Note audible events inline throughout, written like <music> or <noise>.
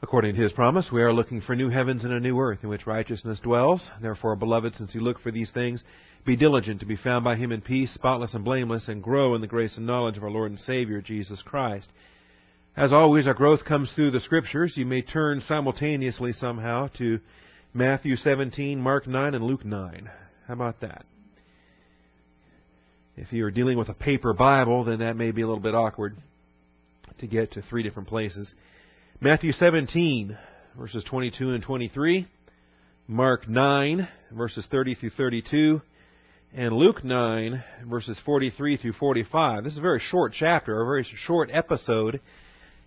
According to his promise, we are looking for new heavens and a new earth in which righteousness dwells. Therefore, beloved, since you look for these things, be diligent to be found by him in peace, spotless and blameless, and grow in the grace and knowledge of our Lord and Savior, Jesus Christ. As always, our growth comes through the Scriptures. You may turn simultaneously somehow to Matthew 17, Mark 9, and Luke 9. How about that? If you're dealing with a paper Bible, then that may be a little bit awkward to get to three different places. Matthew 17, verses 22 and 23. Mark 9, verses 30 through 32. And Luke 9, verses 43 through 45. This is a very short chapter, a very short episode.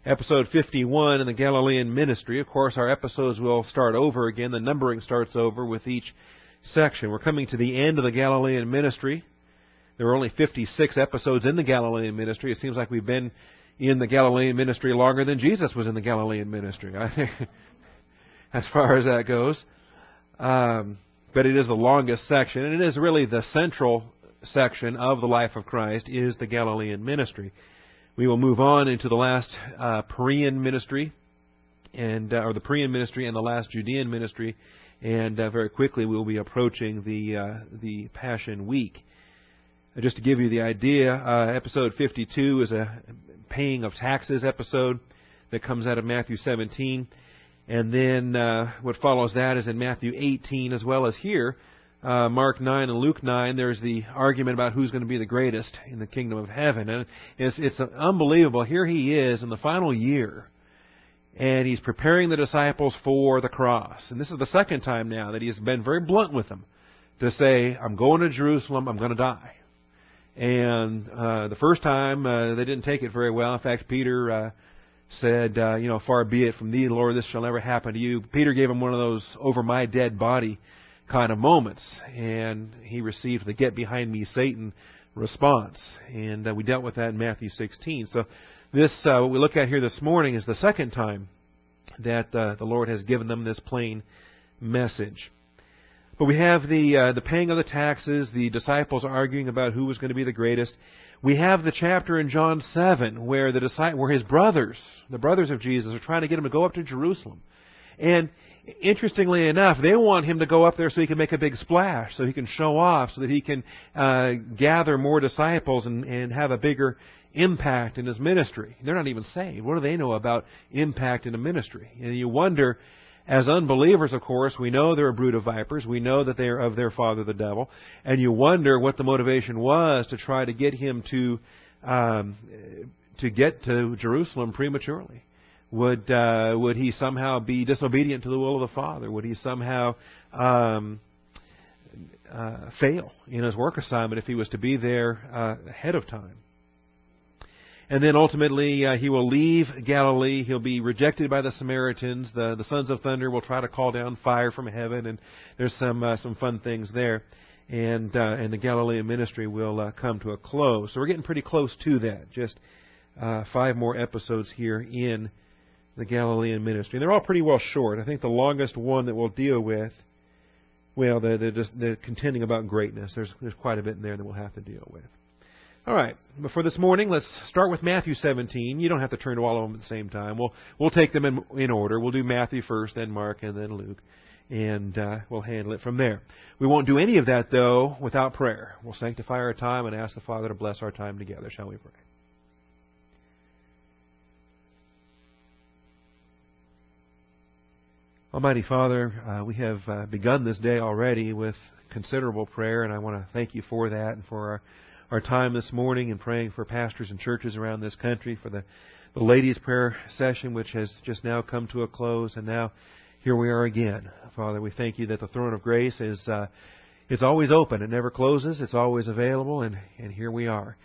Episode 51 in the Galilean ministry. Of course, our episodes will start over again. The numbering starts over with each section. We're coming to the end of the Galilean ministry. There were only 56 episodes in the Galilean ministry. It seems like we've been in the Galilean ministry longer than Jesus was in the Galilean ministry. I think, <laughs> as far as that goes. Um, but it is the longest section, and it is really the central section of the life of Christ is the Galilean ministry. We will move on into the last uh, Perean ministry, and uh, or the Perean ministry and the last Judean ministry, and uh, very quickly we will be approaching the uh, the Passion Week. Just to give you the idea, uh, episode 52 is a paying of taxes episode that comes out of Matthew 17. And then uh, what follows that is in Matthew 18 as well as here, uh, Mark 9 and Luke 9, there's the argument about who's going to be the greatest in the kingdom of heaven. And it's, it's unbelievable. Here he is in the final year, and he's preparing the disciples for the cross. And this is the second time now that he's been very blunt with them to say, I'm going to Jerusalem, I'm going to die. And uh, the first time uh, they didn't take it very well. In fact, Peter uh, said, uh, "You know, far be it from thee, Lord, this shall never happen to you." Peter gave him one of those "over my dead body" kind of moments, and he received the "Get behind me, Satan" response. And uh, we dealt with that in Matthew 16. So this uh, what we look at here this morning is the second time that uh, the Lord has given them this plain message. But we have the uh, the paying of the taxes, the disciples arguing about who was going to be the greatest. We have the chapter in John 7 where the where his brothers, the brothers of Jesus, are trying to get him to go up to Jerusalem. And interestingly enough, they want him to go up there so he can make a big splash, so he can show off, so that he can uh, gather more disciples and, and have a bigger impact in his ministry. They're not even saved. What do they know about impact in a ministry? And you wonder as unbelievers, of course, we know they're a brood of vipers. We know that they are of their father, the devil. And you wonder what the motivation was to try to get him to um, to get to Jerusalem prematurely. Would uh, would he somehow be disobedient to the will of the Father? Would he somehow um, uh, fail in his work assignment if he was to be there uh, ahead of time? And then ultimately, uh, he will leave Galilee. He'll be rejected by the Samaritans. The, the sons of thunder will try to call down fire from heaven, and there's some uh, some fun things there. And uh, and the Galilean ministry will uh, come to a close. So we're getting pretty close to that. Just uh, five more episodes here in the Galilean ministry. And they're all pretty well short. I think the longest one that we'll deal with, well, they're, they're just they're contending about greatness. There's there's quite a bit in there that we'll have to deal with. All right. But for this morning, let's start with Matthew 17. You don't have to turn to all of them at the same time. We'll we'll take them in, in order. We'll do Matthew first, then Mark, and then Luke, and uh, we'll handle it from there. We won't do any of that though without prayer. We'll sanctify our time and ask the Father to bless our time together. Shall we pray? Almighty Father, uh, we have uh, begun this day already with considerable prayer, and I want to thank you for that and for our our time this morning in praying for pastors and churches around this country, for the, the ladies' prayer session, which has just now come to a close, and now here we are again. Father, we thank you that the throne of grace is uh, it's always open. It never closes. It's always available, and, and here we are.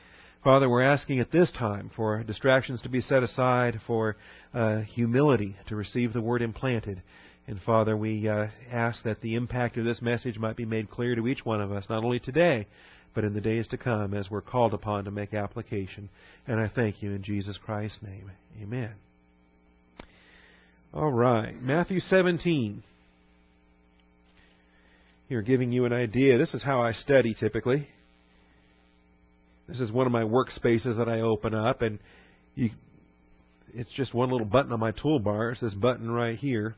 Father, we're asking at this time for distractions to be set aside, for uh, humility to receive the word implanted. And Father, we uh, ask that the impact of this message might be made clear to each one of us, not only today, but in the days to come as we're called upon to make application. And I thank you in Jesus Christ's name. Amen. All right, Matthew 17. Here, giving you an idea. This is how I study typically. This is one of my workspaces that I open up, and you, it's just one little button on my toolbar. It's this button right here.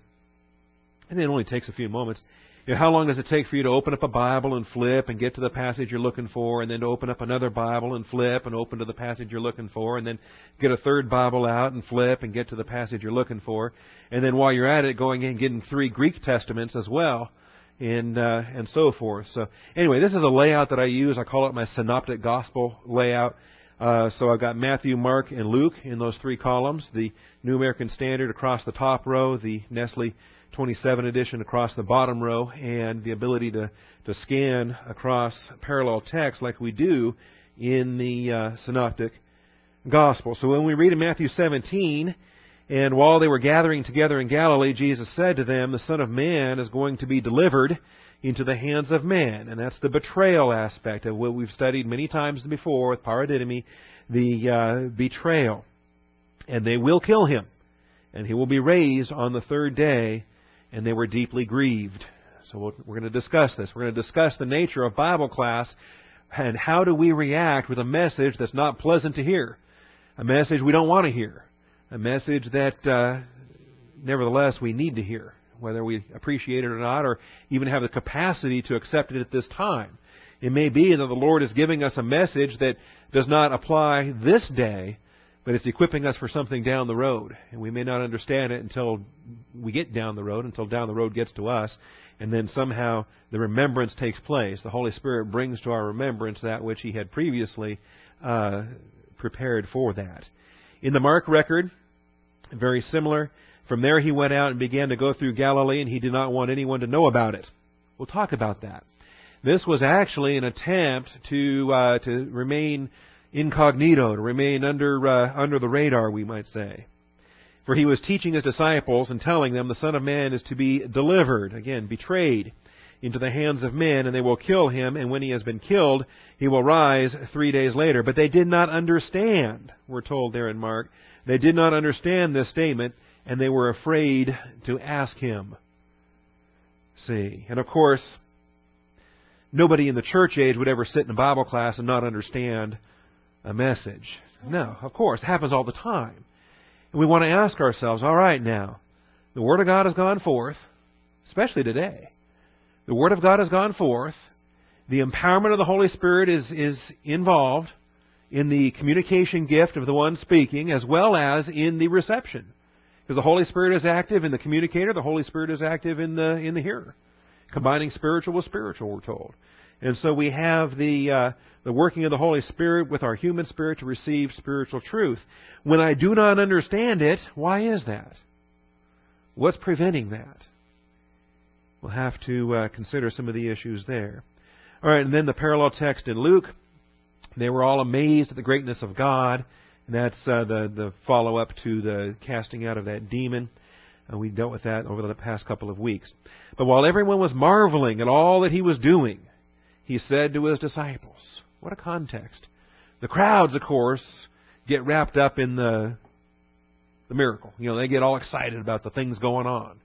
And it only takes a few moments. You know, how long does it take for you to open up a Bible and flip and get to the passage you're looking for, and then to open up another Bible and flip and open to the passage you're looking for, and then get a third Bible out and flip and get to the passage you're looking for, and then while you're at it, going in and getting three Greek testaments as well, and uh, and so forth. So anyway, this is a layout that I use. I call it my synoptic gospel layout. Uh, so I've got Matthew, Mark, and Luke in those three columns. The New American Standard across the top row, the Nestle 27 edition across the bottom row and the ability to, to scan across parallel text like we do in the uh, Synoptic Gospel. So when we read in Matthew 17, and while they were gathering together in Galilee, Jesus said to them, The Son of Man is going to be delivered into the hands of men. And that's the betrayal aspect of what we've studied many times before with paradidomi, the uh, betrayal. And they will kill him. And he will be raised on the third day and they were deeply grieved. So we're going to discuss this. We're going to discuss the nature of Bible class and how do we react with a message that's not pleasant to hear, a message we don't want to hear, a message that uh, nevertheless we need to hear, whether we appreciate it or not, or even have the capacity to accept it at this time. It may be that the Lord is giving us a message that does not apply this day, but it's equipping us for something down the road. And we may not understand it until we get down the road, until down the road gets to us. And then somehow the remembrance takes place. The Holy Spirit brings to our remembrance that which He had previously uh, prepared for that. In the Mark record, very similar. From there he went out and began to go through Galilee, and he did not want anyone to know about it. We'll talk about that. This was actually an attempt to uh, to remain incognito, to remain under, uh, under the radar, we might say. For he was teaching his disciples and telling them the Son of Man is to be delivered, again, betrayed, into the hands of men, and they will kill him, and when he has been killed, he will rise three days later. But they did not understand, we're told there in Mark. They did not understand this statement, and they were afraid to ask him. See. And of course, nobody in the church age would ever sit in a Bible class and not understand a message. No, of course, it happens all the time. And we want to ask ourselves, all right now, the Word of God has gone forth, especially today. The Word of God has gone forth. The empowerment of the Holy Spirit is, is involved in the communication gift of the one speaking as well as in the reception. Because the Holy Spirit is active in the communicator, the Holy Spirit is active in the in the hearer. Combining spiritual with spiritual, we're told. And so we have the, uh, the working of the Holy Spirit with our human spirit to receive spiritual truth. When I do not understand it, why is that? What's preventing that? We'll have to uh, consider some of the issues there. All right, and then the parallel text in Luke. They were all amazed at the greatness of God. And that's uh, the, the follow up to the casting out of that demon. And we dealt with that over the past couple of weeks. But while everyone was marveling at all that he was doing, he said to his disciples. What a context. The crowds, of course, get wrapped up in the the miracle. You know, they get all excited about the things going on.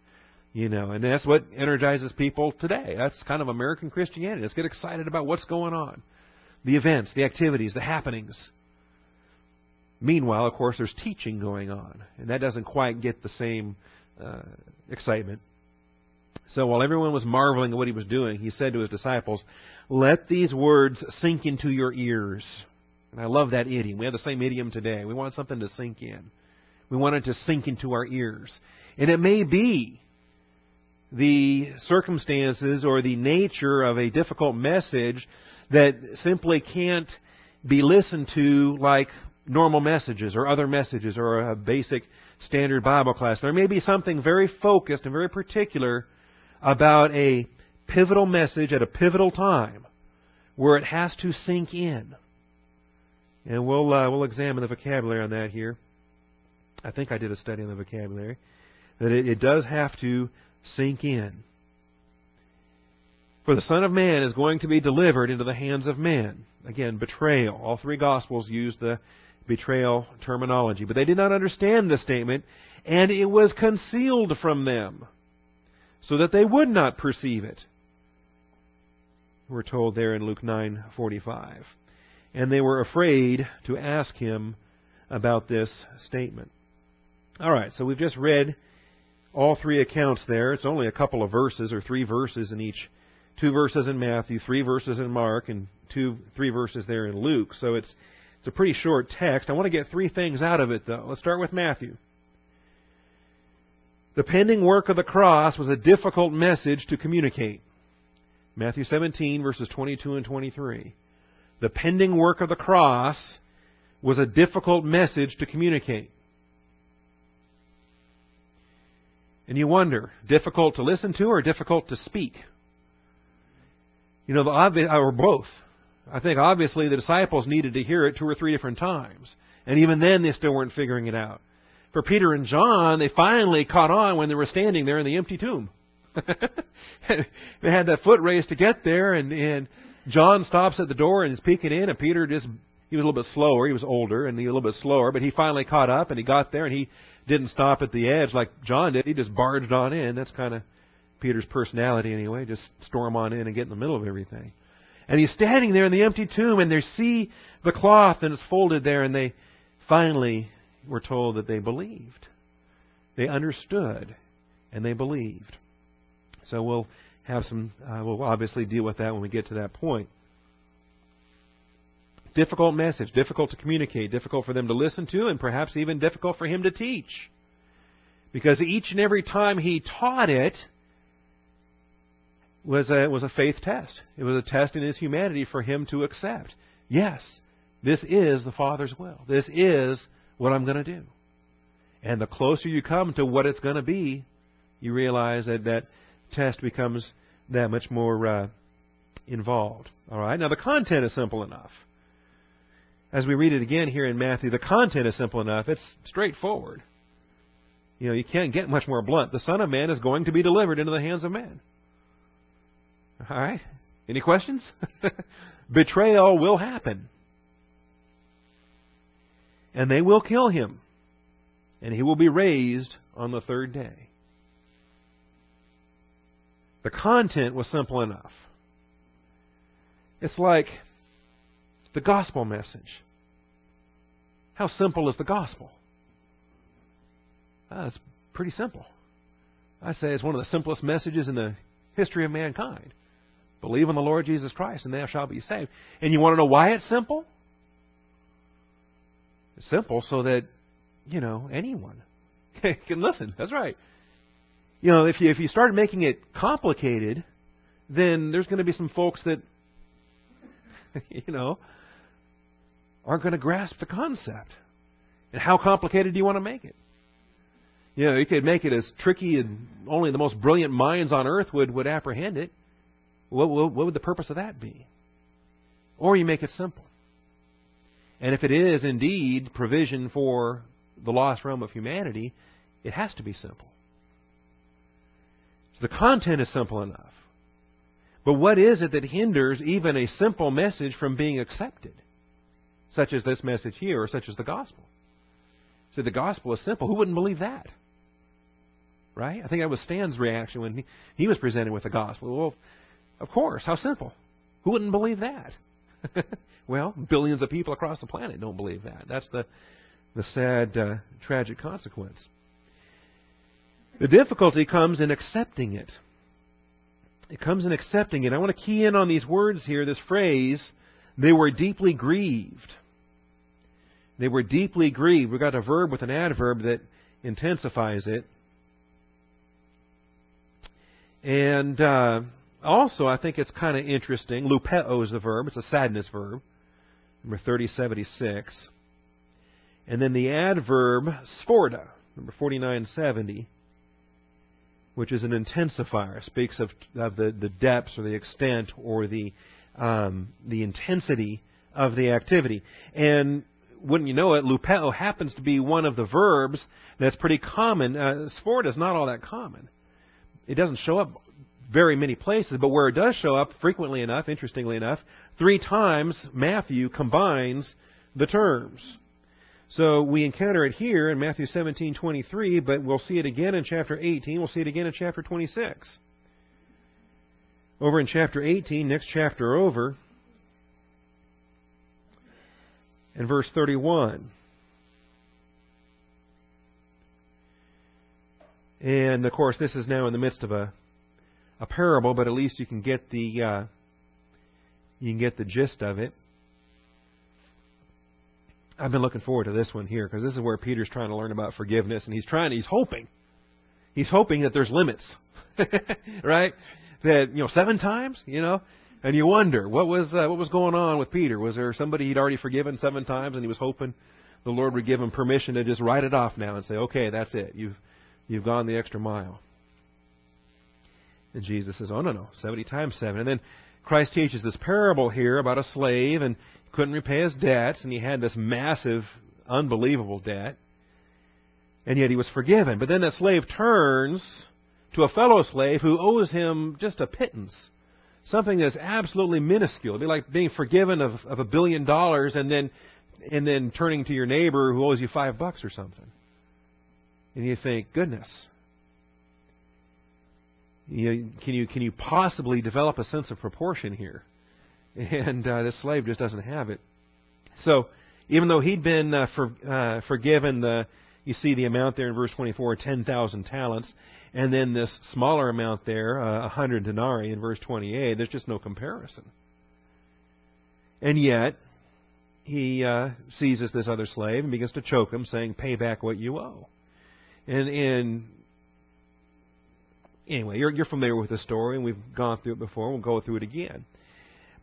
You know, and that's what energizes people today. That's kind of American Christianity. Let's get excited about what's going on. The events, the activities, the happenings. Meanwhile, of course, there's teaching going on, and that doesn't quite get the same uh, excitement. So while everyone was marveling at what he was doing, he said to his disciples, let these words sink into your ears. And I love that idiom. We have the same idiom today. We want something to sink in. We want it to sink into our ears. And it may be the circumstances or the nature of a difficult message that simply can't be listened to like normal messages or other messages or a basic standard Bible class. There may be something very focused and very particular about a pivotal message at a pivotal time where it has to sink in. And we'll uh, we'll examine the vocabulary on that here. I think I did a study on the vocabulary that it, it does have to sink in. For the Son of Man is going to be delivered into the hands of men. Again, betrayal. All three Gospels use the betrayal terminology. But they did not understand this statement, and it was concealed from them, so that they would not perceive it we're told there in Luke 9:45. And they were afraid to ask him about this statement. All right, so we've just read all three accounts there. It's only a couple of verses or three verses in each. Two verses in Matthew, three verses in Mark, and two, three verses there in Luke. So it's it's a pretty short text. I want to get three things out of it, though. Let's start with Matthew. The pending work of the cross was a difficult message to communicate. Matthew 17, verses 22 and 23. The pending work of the cross was a difficult message to communicate. And you wonder, difficult to listen to or difficult to speak? You know, the obvious, or both. I think obviously the disciples needed to hear it two or three different times. And even then they still weren't figuring it out. For Peter and John, they finally caught on when they were standing there in the empty tomb. <laughs> they had that foot race to get there and, and John stops at the door and is peeking in and Peter just he was a little bit slower, he was older and he was a little bit slower, but he finally caught up and he got there and he didn't stop at the edge like John did. He just barged on in. That's kind of Peter's personality anyway. Just storm on in and get in the middle of everything. And he's standing there in the empty tomb, and they see the cloth and it's folded there, and they finally were told that they believed. They understood, and they believed. So we'll have some. Uh, we'll obviously deal with that when we get to that point. Difficult message, difficult to communicate, difficult for them to listen to, and perhaps even difficult for him to teach. Because each and every time he taught it, was a, was a faith test. It was a test in his humanity for him to accept. Yes, this is the Father's will. This is what I'm going to do. And the closer you come to what it's going to be, you realize that that test becomes that much more uh, involved. All right. Now the content is simple enough. As we read it again here in Matthew, the content is simple enough. It's straightforward. You know, you can't get much more blunt. The Son of Man is going to be delivered into the hands of men. All right? Any questions? <laughs> Betrayal will happen. And they will kill him. And he will be raised on the third day. The content was simple enough. It's like the gospel message. How simple is the gospel? Uh, it's pretty simple. I say it's one of the simplest messages in the history of mankind. Believe in the Lord Jesus Christ, and thou shalt be saved. And you want to know why it's simple? Simple so that, you know, anyone <laughs> can listen. That's right. You know, if you if you start making it complicated, then there's going to be some folks that, <laughs> you know, aren't going to grasp the concept. And how complicated do you want to make it? You know, you could make it as tricky and only the most brilliant minds on earth would, would apprehend it. What, what, what would the purpose of that be? Or you make it simple. And if it is indeed provision for the lost realm of humanity, it has to be simple. So the content is simple enough. But what is it that hinders even a simple message from being accepted? Such as this message here, or such as the gospel. So the gospel is simple. Who wouldn't believe that? Right? I think that was Stan's reaction when he, he was presented with the gospel. Well, of course. How simple. Who wouldn't believe that? <laughs> well, billions of people across the planet don't believe that. That's the, the sad, uh, tragic consequence. The difficulty comes in accepting it. It comes in accepting it. I want to key in on these words here, this phrase, they were deeply grieved. They were deeply grieved. We've got a verb with an adverb that intensifies it. And uh, also, I think it's kind of interesting. Lupeo is the verb. It's a sadness verb. Number 3076. And then the adverb sphodra, number 4970, which is an intensifier, speaks of, of the, the depths or the extent or the, um, the intensity of the activity. And wouldn't you know it, lupeo happens to be one of the verbs that's pretty common. Uh, is not all that common. It doesn't show up very many places, but where it does show up frequently enough, interestingly enough, three times Matthew combines the terms. So we encounter it here in Matthew 17:23, but we'll see it again in chapter 18. We'll see it again in chapter 26. Over in chapter 18, next chapter over, in verse 31. And of course, this is now in the midst of a a parable, but at least you can get the uh, you can get the gist of it. I've been looking forward to this one here because this is where Peter's trying to learn about forgiveness, and he's trying. He's hoping, he's hoping that there's limits, <laughs> right? That you know, seven times, you know, and you wonder what was uh, what was going on with Peter. Was there somebody he'd already forgiven seven times, and he was hoping the Lord would give him permission to just write it off now and say, "Okay, that's it. You've you've gone the extra mile." And Jesus says, "Oh no, no, seventy times seven. And then Christ teaches this parable here about a slave and couldn't repay his debts, and he had this massive, unbelievable debt, and yet he was forgiven. But then that slave turns to a fellow slave who owes him just a pittance, something that's absolutely minuscule. It'd be like being forgiven of, of a billion dollars and then and then turning to your neighbor who owes you five bucks or something. And you think, goodness, you, can you can you possibly develop a sense of proportion here? And uh, this slave just doesn't have it. So even though he'd been uh, for, uh, forgiven the, you see the amount there in verse 24, 10,000 talents, and then this smaller amount there, uh, 100 denarii in verse 28, there's just no comparison. And yet, he uh, seizes this other slave and begins to choke him, saying, "Pay back what you owe." And, and anyway, you're, you're familiar with the story, and we've gone through it before. We'll go through it again.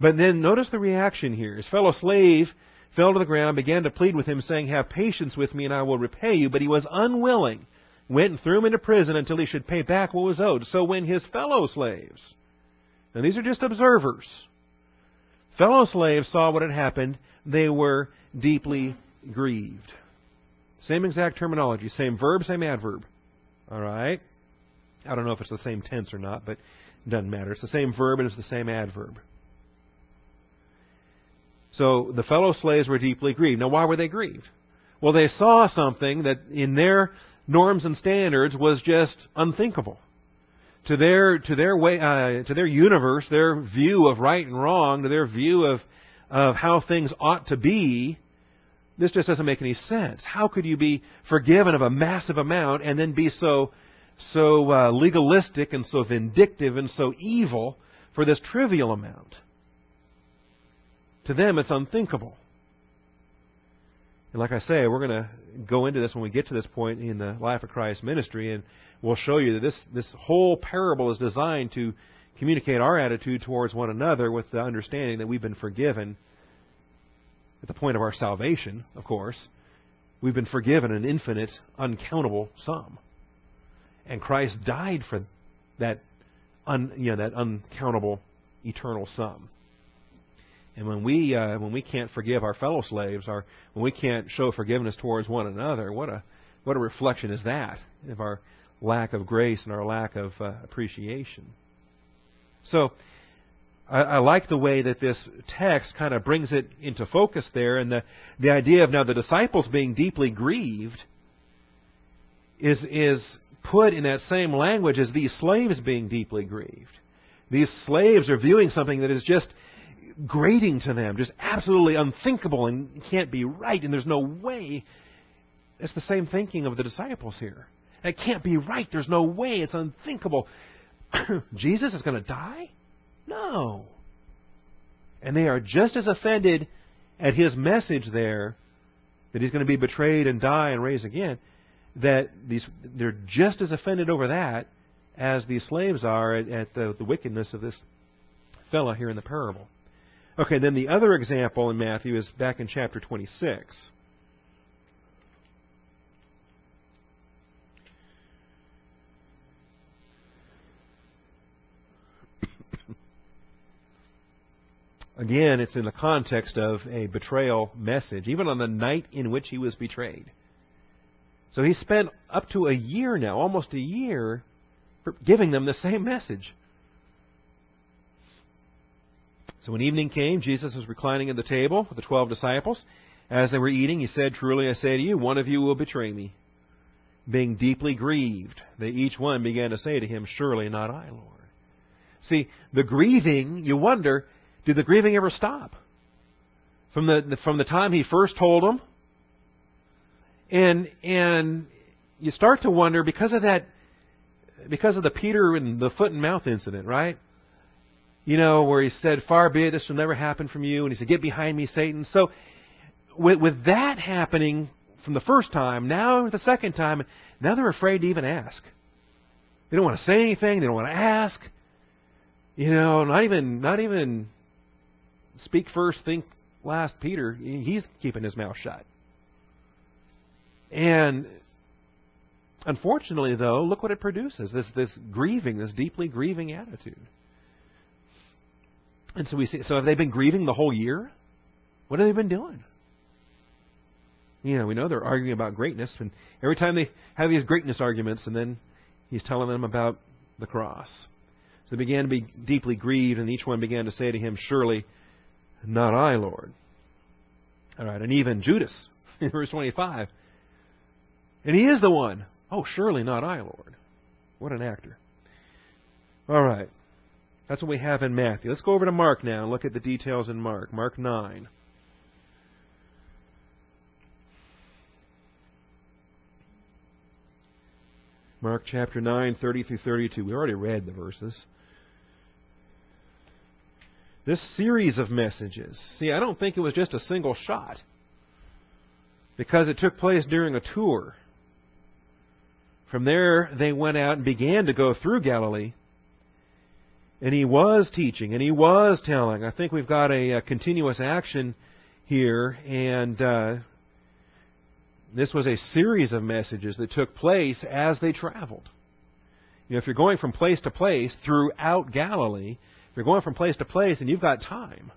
But then notice the reaction here. His fellow slave fell to the ground, began to plead with him, saying, Have patience with me, and I will repay you. But he was unwilling, went and threw him into prison until he should pay back what was owed. So when his fellow slaves, now these are just observers, fellow slaves saw what had happened, they were deeply grieved. Same exact terminology, same verb, same adverb. All right? I don't know if it's the same tense or not, but it doesn't matter. It's the same verb and it's the same adverb. So the fellow slaves were deeply grieved. Now, why were they grieved? Well, they saw something that in their norms and standards was just unthinkable. To their to their way uh, to their universe, their view of right and wrong, to their view of of how things ought to be, this just doesn't make any sense. How could you be forgiven of a massive amount and then be so so uh, legalistic and so vindictive and so evil for this trivial amount? To them, it's unthinkable. And like I say, we're going to go into this when we get to this point in the Life of Christ ministry, and we'll show you that this, this whole parable is designed to communicate our attitude towards one another with the understanding that we've been forgiven at the point of our salvation, of course. We've been forgiven an infinite, uncountable sum. And Christ died for that, un, you know, that uncountable, eternal sum. And when we uh, when we can't forgive our fellow slaves, or when we can't show forgiveness towards one another, what a what a reflection is that of our lack of grace and our lack of uh, appreciation. So, I, I like the way that this text kind of brings it into focus there, and the the idea of now the disciples being deeply grieved is is put in that same language as these slaves being deeply grieved. These slaves are viewing something that is just grating to them, just absolutely unthinkable and can't be right, and there's no way. It's the same thinking of the disciples here. It can't be right. There's no way. It's unthinkable. <coughs> Jesus is going to die? No. And they are just as offended at his message there that he's going to be betrayed and die and raise again that these they're just as offended over that as these slaves are at, at the, the wickedness of this fellow here in the parable. Okay, then the other example in Matthew is back in chapter 26. <coughs> Again, it's in the context of a betrayal message, even on the night in which he was betrayed. So he spent up to a year now, almost a year, giving them the same message. So when evening came, Jesus was reclining at the table with the twelve disciples. As they were eating, he said, Truly I say to you, one of you will betray me. Being deeply grieved, they each one began to say to him, Surely not I, Lord. See, the grieving, you wonder, did the grieving ever stop? From the, from the time he first told them, and, and you start to wonder, because of that, because of the Peter and the foot and mouth incident, right? You know, where he said, Far be it, this will never happen from you. And he said, Get behind me, Satan. So, with, with that happening from the first time, now the second time, now they're afraid to even ask. They don't want to say anything. They don't want to ask. You know, not even not even speak first, think last. Peter, he's keeping his mouth shut. And unfortunately, though, look what it produces: this this grieving, this deeply grieving attitude. And so we see. So have they been grieving the whole year? What have they been doing? You know, we know they're arguing about greatness, and every time they have these greatness arguments, and then he's telling them about the cross. So they began to be deeply grieved, and each one began to say to him, Surely, not I, Lord. All right, and even Judas, <laughs> in verse 25. And he is the one. Oh, surely not I, Lord. What an actor. All right. That's what we have in Matthew. Let's go over to Mark now and look at the details in Mark. Mark 9. Mark chapter 9, 30 through 32. We already read the verses. This series of messages. See, I don't think it was just a single shot. Because it took place during a tour. From there, they went out and began to go through Galilee. And he was teaching, and he was telling. I think we've got a, a continuous action here, and uh, this was a series of messages that took place as they traveled. You know, if you're going from place to place throughout Galilee, if you're going from place to place, then you've got time.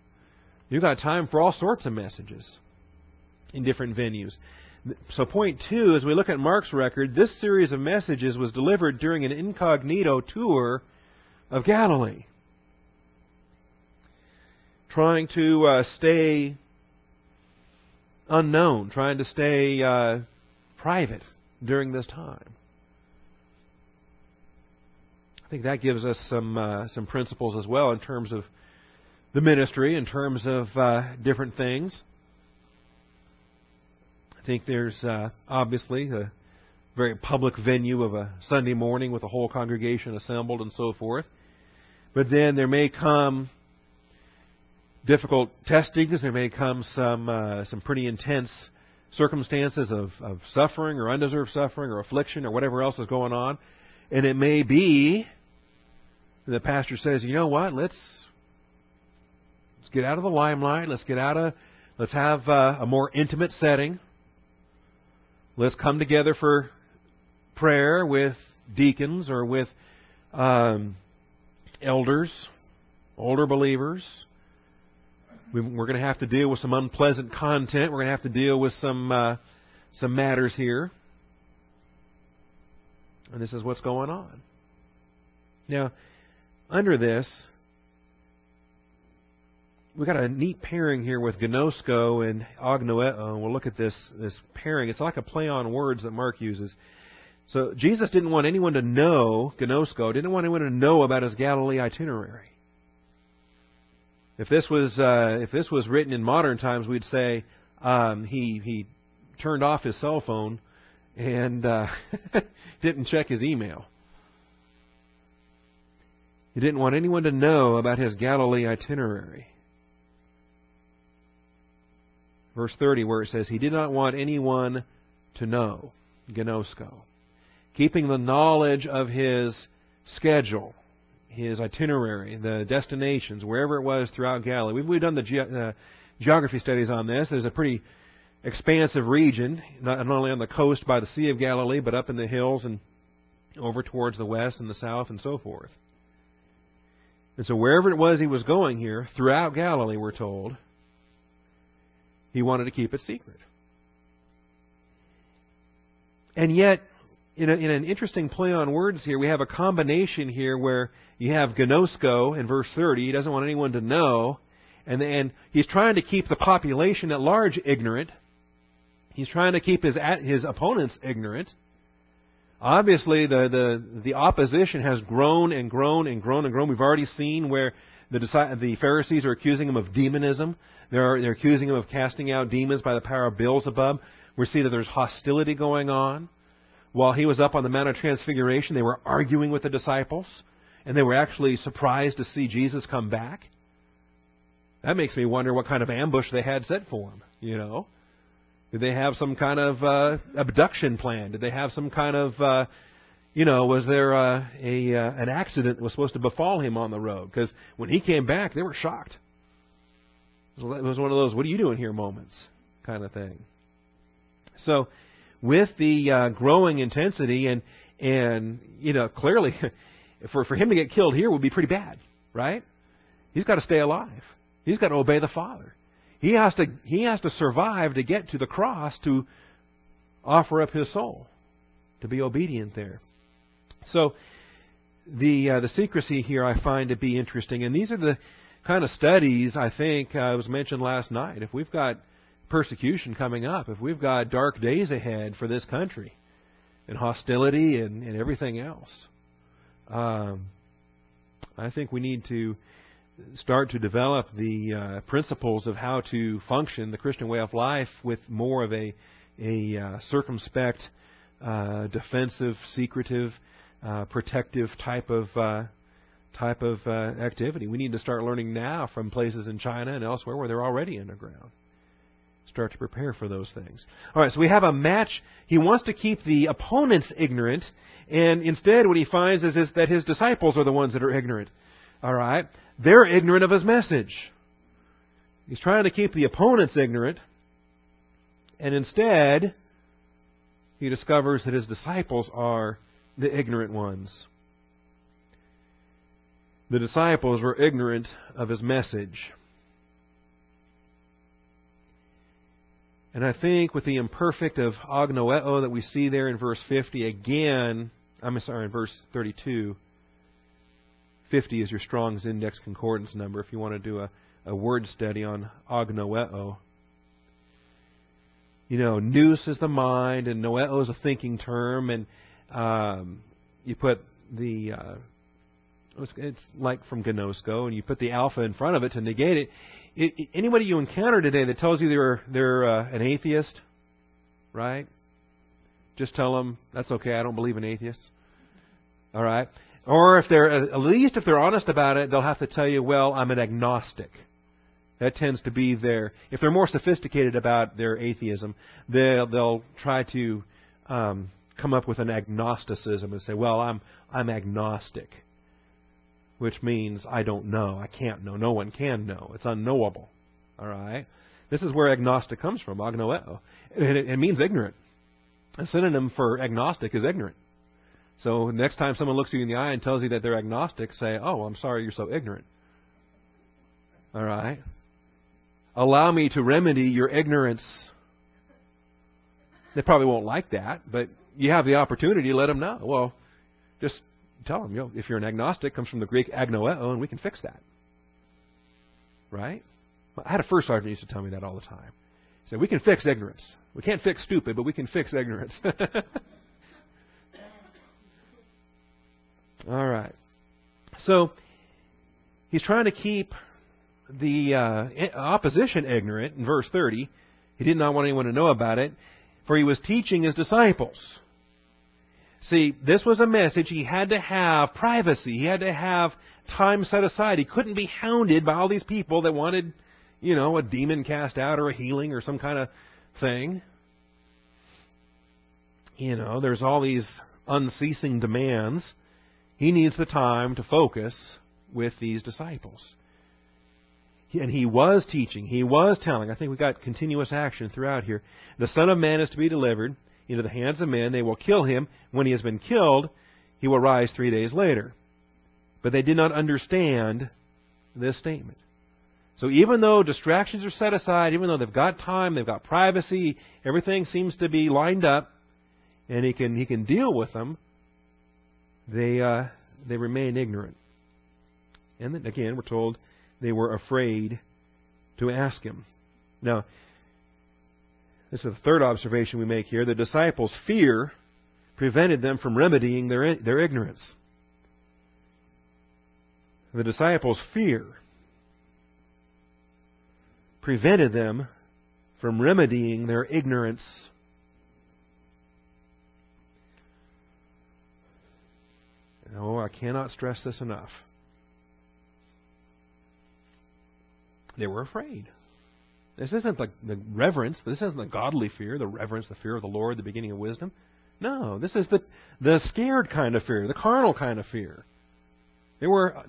You've got time for all sorts of messages in different venues. So, point two, as we look at Mark's record, this series of messages was delivered during an incognito tour of Galilee, trying to uh, stay unknown, trying to stay uh, private during this time. I think that gives us some uh, some principles as well in terms of the ministry, in terms of uh, different things. I think there's uh, obviously a very public venue of a Sunday morning with a whole congregation assembled and so forth. But then there may come difficult testings. There may come some uh, some pretty intense circumstances of, of suffering or undeserved suffering or affliction or whatever else is going on, and it may be the pastor says, you know what, let's let's get out of the limelight. Let's get out of let's have uh, a more intimate setting. Let's come together for prayer with deacons or with um, elders, older believers, we're going to have to deal with some unpleasant content. We're going to have to deal with some uh, some matters here, and this is what's going on. Now, under this, we've got a neat pairing here with gnosko and agnoeo. We'll look at this this pairing. It's like a play on words that Mark uses. So Jesus didn't want anyone to know gnosko. Didn't want anyone to know about his Galilee itinerary. If this was uh, if this was written in modern times, we'd say um, he he turned off his cell phone and uh, <laughs> didn't check his email. He didn't want anyone to know about his Galilee itinerary. Verse 30, where it says, He did not want anyone to know, gnosko. Keeping the knowledge of his schedule his itinerary, the destinations, wherever it was throughout Galilee. We've, we've done the ge- uh, geography studies on this. There's a pretty expansive region, not, not only on the coast by the Sea of Galilee, but up in the hills and over towards the west and the south and so forth. And so wherever it was he was going here, throughout Galilee, we're told, he wanted to keep it secret. And yet, in, a, in an interesting play on words here, we have a combination here where you have gnosko in verse 30. He doesn't want anyone to know. And, and he's trying to keep the population at large ignorant. He's trying to keep his, his opponents ignorant. Obviously, the, the, the opposition has grown and grown and grown and grown. We've already seen where the, the Pharisees are accusing him of demonism. They're, they're accusing him of casting out demons by the power of Beelzebub. We see that there's hostility going on. while he was up on the Mount of Transfiguration, they were arguing with the disciples, and they were actually surprised to see Jesus come back. That makes me wonder what kind of ambush they had set for him, you know. Did they have some kind of uh, abduction plan? Did they have some kind of, uh, you know, was there uh, a uh, an accident that was supposed to befall him on the road? Because when he came back, they were shocked. It was one of those "What are you doing here?" moments, kind of thing. So, with the uh, growing intensity and and you know clearly, <laughs> for for him to get killed here would be pretty bad, right? He's got to stay alive. He's got to obey the Father. He has to he has to survive to get to the cross to offer up his soul, to be obedient there. So the uh, the secrecy here I find to be interesting, and these are the kind of studies I think uh, was mentioned last night. If we've got persecution coming up, if we've got dark days ahead for this country, and hostility and, and everything else, um, I think we need to start to develop the uh, principles of how to function the Christian way of life with more of a a uh, circumspect, uh, defensive, secretive, uh, protective type of uh, type of uh, activity. We need to start learning now from places in China and elsewhere where they're already underground. Start to prepare for those things. All right, so we have a match. He wants to keep the opponents ignorant, and instead, what he finds is, is that his disciples are the ones that are ignorant. All right, they're ignorant of his message. He's trying to keep the opponents ignorant, and instead, he discovers that his disciples are the ignorant ones. The disciples were ignorant of his message. And I think with the imperfect of agnoeo that we see there in verse 50, again, I'm sorry, in verse 32, 50 is your Strong's Index Concordance number if you want to do a, a word study on agnoeo. You know, nous is the mind, and noeo is a thinking term, and um, you put the uh, it's like from gnosko, and you put the alpha in front of it to negate it. it, it anybody you encounter today that tells you they're they're uh, an atheist, right? Just tell them that's okay. I don't believe in atheists. All right. Or if they're at least if they're honest about it, they'll have to tell you, "Well, I'm an agnostic." That tends to be their. If they're more sophisticated about their atheism, they'll they'll try to um, come up with an agnosticism and say, "Well, I'm I'm agnostic," which means I don't know, I can't know, no one can know, it's unknowable. All right. This is where agnostic comes from, agnoeo. It, it, it means ignorant. A synonym for agnostic is ignorant. So next time someone looks you in the eye and tells you that they're agnostic, say, "Oh, I'm sorry, you're so ignorant." All right. Allow me to remedy your ignorance. They probably won't like that, but you have the opportunity to let them know. Well, just tell them, you know, if you're an agnostic, comes from the Greek agnoeo, and we can fix that. Right? I had a first sergeant used to tell me that all the time. He said, "We can fix ignorance. We can't fix stupid, but we can fix ignorance." <laughs> All right. So he's trying to keep the uh, opposition ignorant in verse 30. He did not want anyone to know about it, for he was teaching his disciples. See, this was a message he had to have privacy. He had to have time set aside. He couldn't be hounded by all these people that wanted, you know, a demon cast out or a healing or some kind of thing. You know, there's all these unceasing demands. He needs the time to focus with these disciples. And he was teaching, he was telling. I think we got continuous action throughout here. The Son of Man is to be delivered into the hands of men. They will kill him. When he has been killed, he will rise three days later. But they did not understand this statement. So even though distractions are set aside, even though they've got time, they've got privacy, everything seems to be lined up, and he can he can deal with them, they, uh, they remain ignorant. And then, again, we're told they were afraid to ask him. Now, this is the third observation we make here. The disciples' fear prevented them from remedying their, their ignorance. The disciples' fear prevented them from remedying their ignorance. Oh, I cannot stress this enough. They were afraid. This isn't the, the reverence. This isn't the godly fear, the reverence, the fear of the Lord, the beginning of wisdom. No, this is the the scared kind of fear, the carnal kind of fear. They were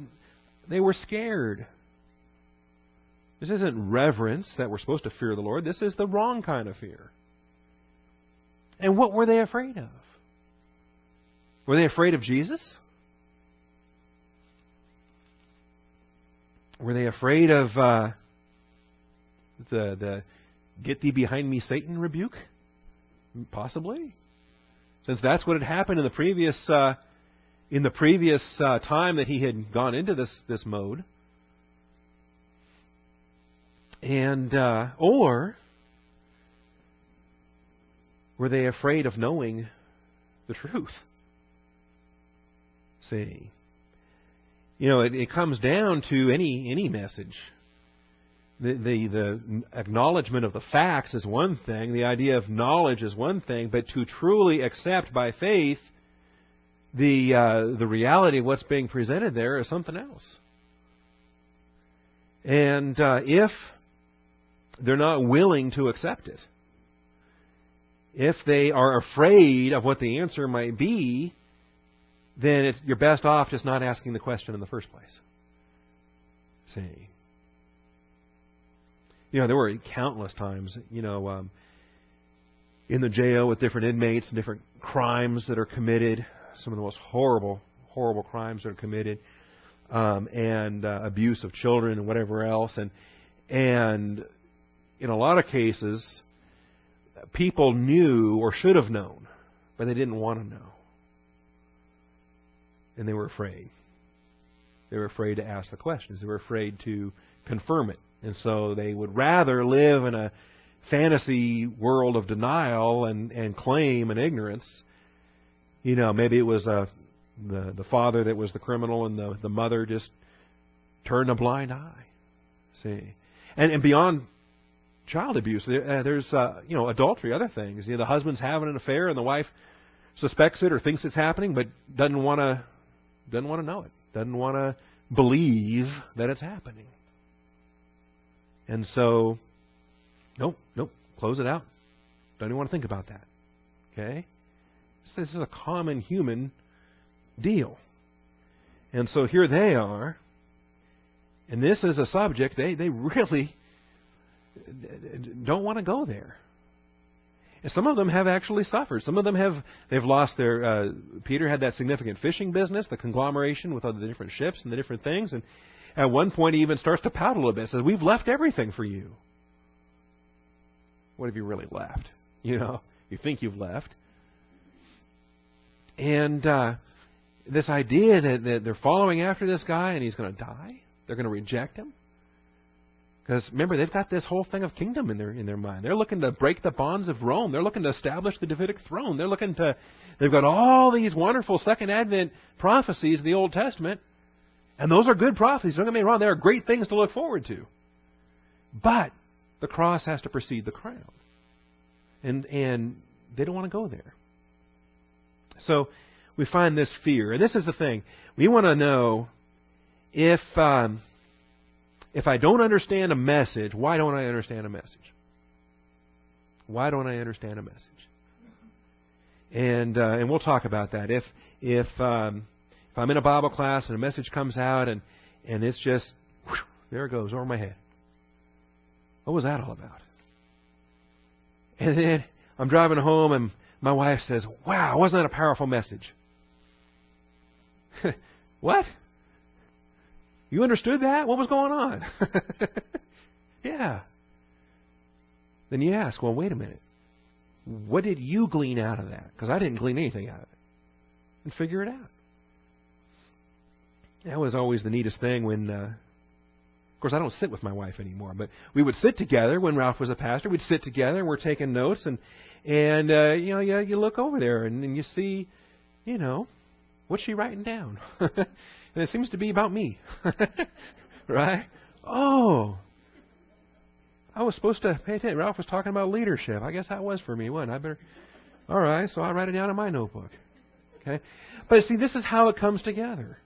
they were scared. This isn't reverence that we're supposed to fear the Lord. This is the wrong kind of fear. And what were they afraid of? Were they afraid of Jesus? Were they afraid of uh, the the "Get thee behind me, Satan" rebuke? Possibly, since that's what had happened in the previous uh, in the previous uh, time that he had gone into this this mode. And uh, or were they afraid of knowing the truth? See, you know, it, it comes down to any any message. The, the the acknowledgement of the facts is one thing. The idea of knowledge is one thing, but to truly accept by faith the uh, the reality of what's being presented there is something else. And uh, if they're not willing to accept it, if they are afraid of what the answer might be, then you're best off just not asking the question in the first place. See. You know, there were countless times, you know, um, in the jail with different inmates and different crimes that are committed, some of the most horrible, horrible crimes that are committed, um, and uh, abuse of children and whatever else, and and in a lot of cases, people knew or should have known, but they didn't want to know. And they were afraid. They were afraid to ask the questions. They were afraid to confirm it. And so they would rather live in a fantasy world of denial and, and claim and ignorance. You know, maybe it was a, uh, the, the father that was the criminal and the, the mother just turned a blind eye. See? And, and beyond child abuse. Uh, there's uh, you know adultery, other things. You know, the husband's having an affair and the wife suspects it or thinks it's happening, but doesn't want to doesn't want to know it. Doesn't want to believe that it's happening. And so, nope, nope, close it out. Don't even want to think about that. Okay? This is a common human deal. And so here they are, and this is a subject they, they really don't want to go there. And some of them have actually suffered. Some of them have they've lost their. Uh, Peter had that significant fishing business, the conglomeration with all the different ships and the different things, and at one point he even starts to pout a little bit. Says, "We've left everything for you." What have you really left? <laughs> You know, you think you've left, and uh, this idea that, that they're following after this guy and he's going to die, they're going to reject him. Because remember, they've got this whole thing of kingdom in their in their mind. They're looking to break the bonds of Rome. They're looking to establish the Davidic throne. They're looking to. They've got all these wonderful Second Advent prophecies of the Old Testament, and those are good prophecies. Don't get me wrong; they are great things to look forward to. But the cross has to precede the crown, and and they don't want to go there. So we find this fear, and this is the thing: we want to know if. Um, if I don't understand a message, why don't I understand a message? Why don't I understand a message? And uh, and we'll talk about that. If if um, if I'm in a Bible class and a message comes out and and it's just whew, there it goes over my head. What was that all about? And then I'm driving home and my wife says, "Wow, wasn't that a powerful message?" <laughs> what? You understood that? What was going on? <laughs> yeah. Then you ask, well, wait a minute. What did you glean out of that? Because I didn't glean anything out of it. And figure it out. That was always the neatest thing when, uh, of course, I don't sit with my wife anymore, but we would sit together when Ralph was a pastor. We'd sit together and we're taking notes, and and uh, you know, yeah, you look over there and, and you see, you know, what's she writing down? <laughs> and it seems to be about me. <laughs> right? Oh. I was supposed to pay attention. Ralph was talking about leadership. I guess that was for me, wasn't I? better. All right, so I write it down in my notebook. Okay? But see, this is how it comes together.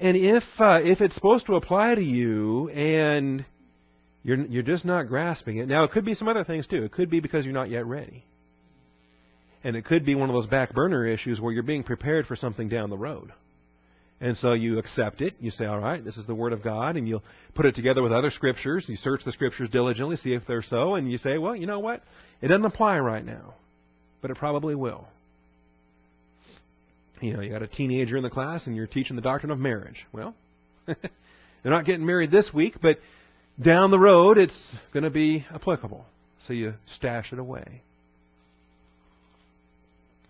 And if uh, if it's supposed to apply to you and you're you're just not grasping it, now it could be some other things too. It could be because you're not yet ready, and it could be one of those back burner issues where you're being prepared for something down the road. And so you accept it. You say, all right, this is the Word of God. And you'll put it together with other Scriptures. You search the Scriptures diligently, see if they're so. And you say, well, you know what? It doesn't apply right now. But it probably will. You know, you got a teenager in the class and you're teaching the doctrine of marriage. Well, <laughs> they're not getting married this week, but down the road it's going to be applicable. So you stash it away.